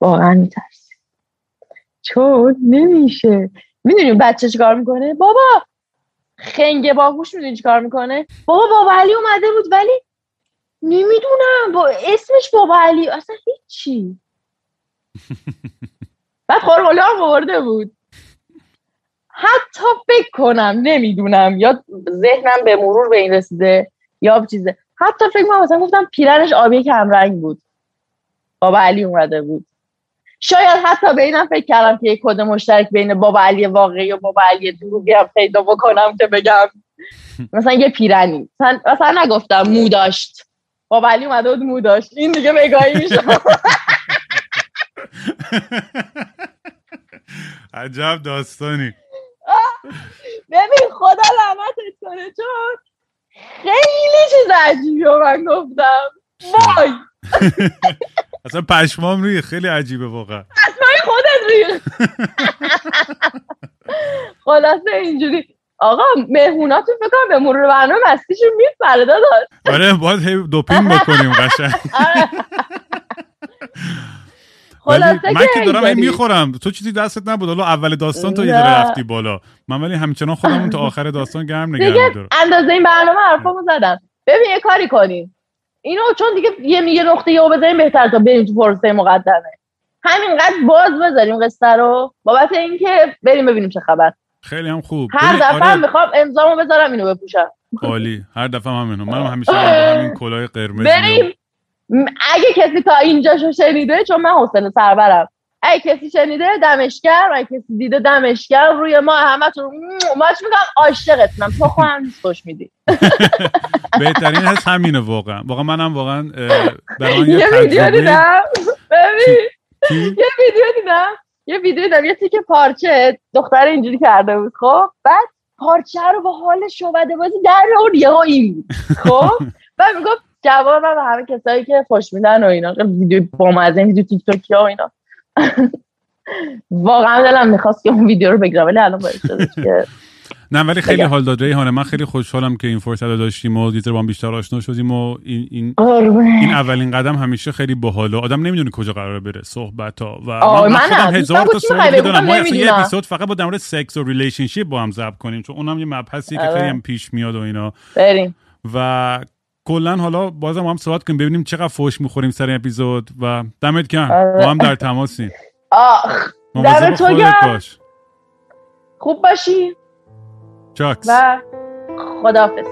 واقعا میترسید. چون نمیشه. می‌دونی بچه چیکار می‌کنه؟ بابا! خنگ باهوش می‌دونی چیکار می‌کنه؟ بابا بابا علی اومده بود ولی نمی‌دونم. با اسمش بابا علی اصلا هیچی. بعد خورماله هم آورده بود. حتی فکر کنم نمی‌دونم. یا ذهنم به مرور به این رسیده یا چیزه. حتی فکر کنم مثلا گفتم پیرنش آبی کمرنگ بود. بابا علی اومده بود. شاید حتی به اینم فکر کردم که یک کد مشترک بین بابا علی واقعی و بابا علی دروغی هم پیدا بکنم که بگم. مثلا یه پیرنی. مثلا, مثلا نگفتم مو داشت. بابا علی اومده بود مو داشت. این دیگه بگاهی میشه. عجب داستانی. ببین خدا لعنتت کنه چون خیلی چیز عجیبی رو من گفتم. وای! اصلا پشمام روی خیلی عجیبه واقعا. اسمای خودت ریخ خلاصه اینجوری. آقا مهموناتون فکر کنم به مرور برنامه مستیشون میپره داداش. آره باید هی دوپین بکنیم قشنگ. خلاصه من که دارم اینطوری. می‌خورم. تو چیزی دستت نبود. حالا اول داستان تو یه رفتی بالا. من ولی همچنان خودمون تا آخر داستان گرم نگه دیگه میدارم. اندازه این برنامه حرفامو زدم. ببین یه کاری کنیم. اینو چون دیگه یه یه نقطه یه بذاریم بهتر تا بریم تو پروسه مقدمه. همینقدر باز بذاریم قصه رو بابت اینکه بریم ببینیم چه خبر. خیلی هم خوب. هر دفعه آره، می‌خوام امضامو بذارم اینو بپوشم. عالی. هر دفعه هم همینو منم همیشه همین کلاه قرمز بریم. اگه کسی تا اینجاشو شنیده چون من حسین سربرم اگه کسی شنیده دمشگر؟ اگه کسی دیده دمشگر؟ روی ما همه تو ماچ میگم؟ عاشقتونم تو نیست خوش میدی. بهترین هست همینه واقعا. واقعا منم واقعا یه ویدیو دیدم؟ یه ویدیو دیدم. یه ویدیو دیدم. یه تیکه پارچه. دختر اینجوری کرده بود خب؟ بعد پارچه رو با حال شعبده بازی در اون یه این بود خب؟ بعد می‌گفت جواب من به همه کسایی که خوش میدن و اینا. ویدیو با مزه ویدیو تیک توکی ها و اینا. واقعا دلم می‌خواست که اون ویدیو رو بگیرم ولی الان باید که نه ولی خیلی. حال داد ریحانه من خیلی خوشحالم که این فرصت رو داشتیم و دیتر با هم بیشتر آشنا شدیم و این این این اولین قدم همیشه خیلی باحاله آدم نمی‌دونه کجا قرار بره صحبت ها و من, من خودم. هزار تا سوال دارم ما اصلا یه. اپیزود فقط با در مورد سکس و relationship با هم ضبط کنیم چون اونم یه مبحثیه که آره. خیلی هم پیش میاد و اینا بریم و کلا حالا بازم با هم صحبت کنیم ببینیم چقدر فوش می‌خوریم سر این اپیزود و دمت گرم. آره. ما هم در تماسیم آخ مواظب دمت تو خودت گرم. باش. خوب باشی. چاکس. و خداحافظ.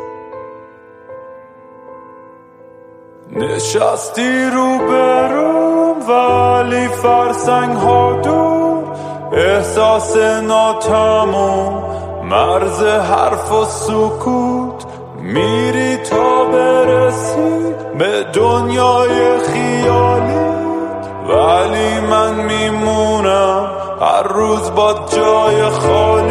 نشستی رو بروم ولی فرسنگ ها دور. احساس ناتموم مرز حرف و سکوت. میری تا برسی به دنیای خیالی ولی من میمونم هر روز با جای خالی.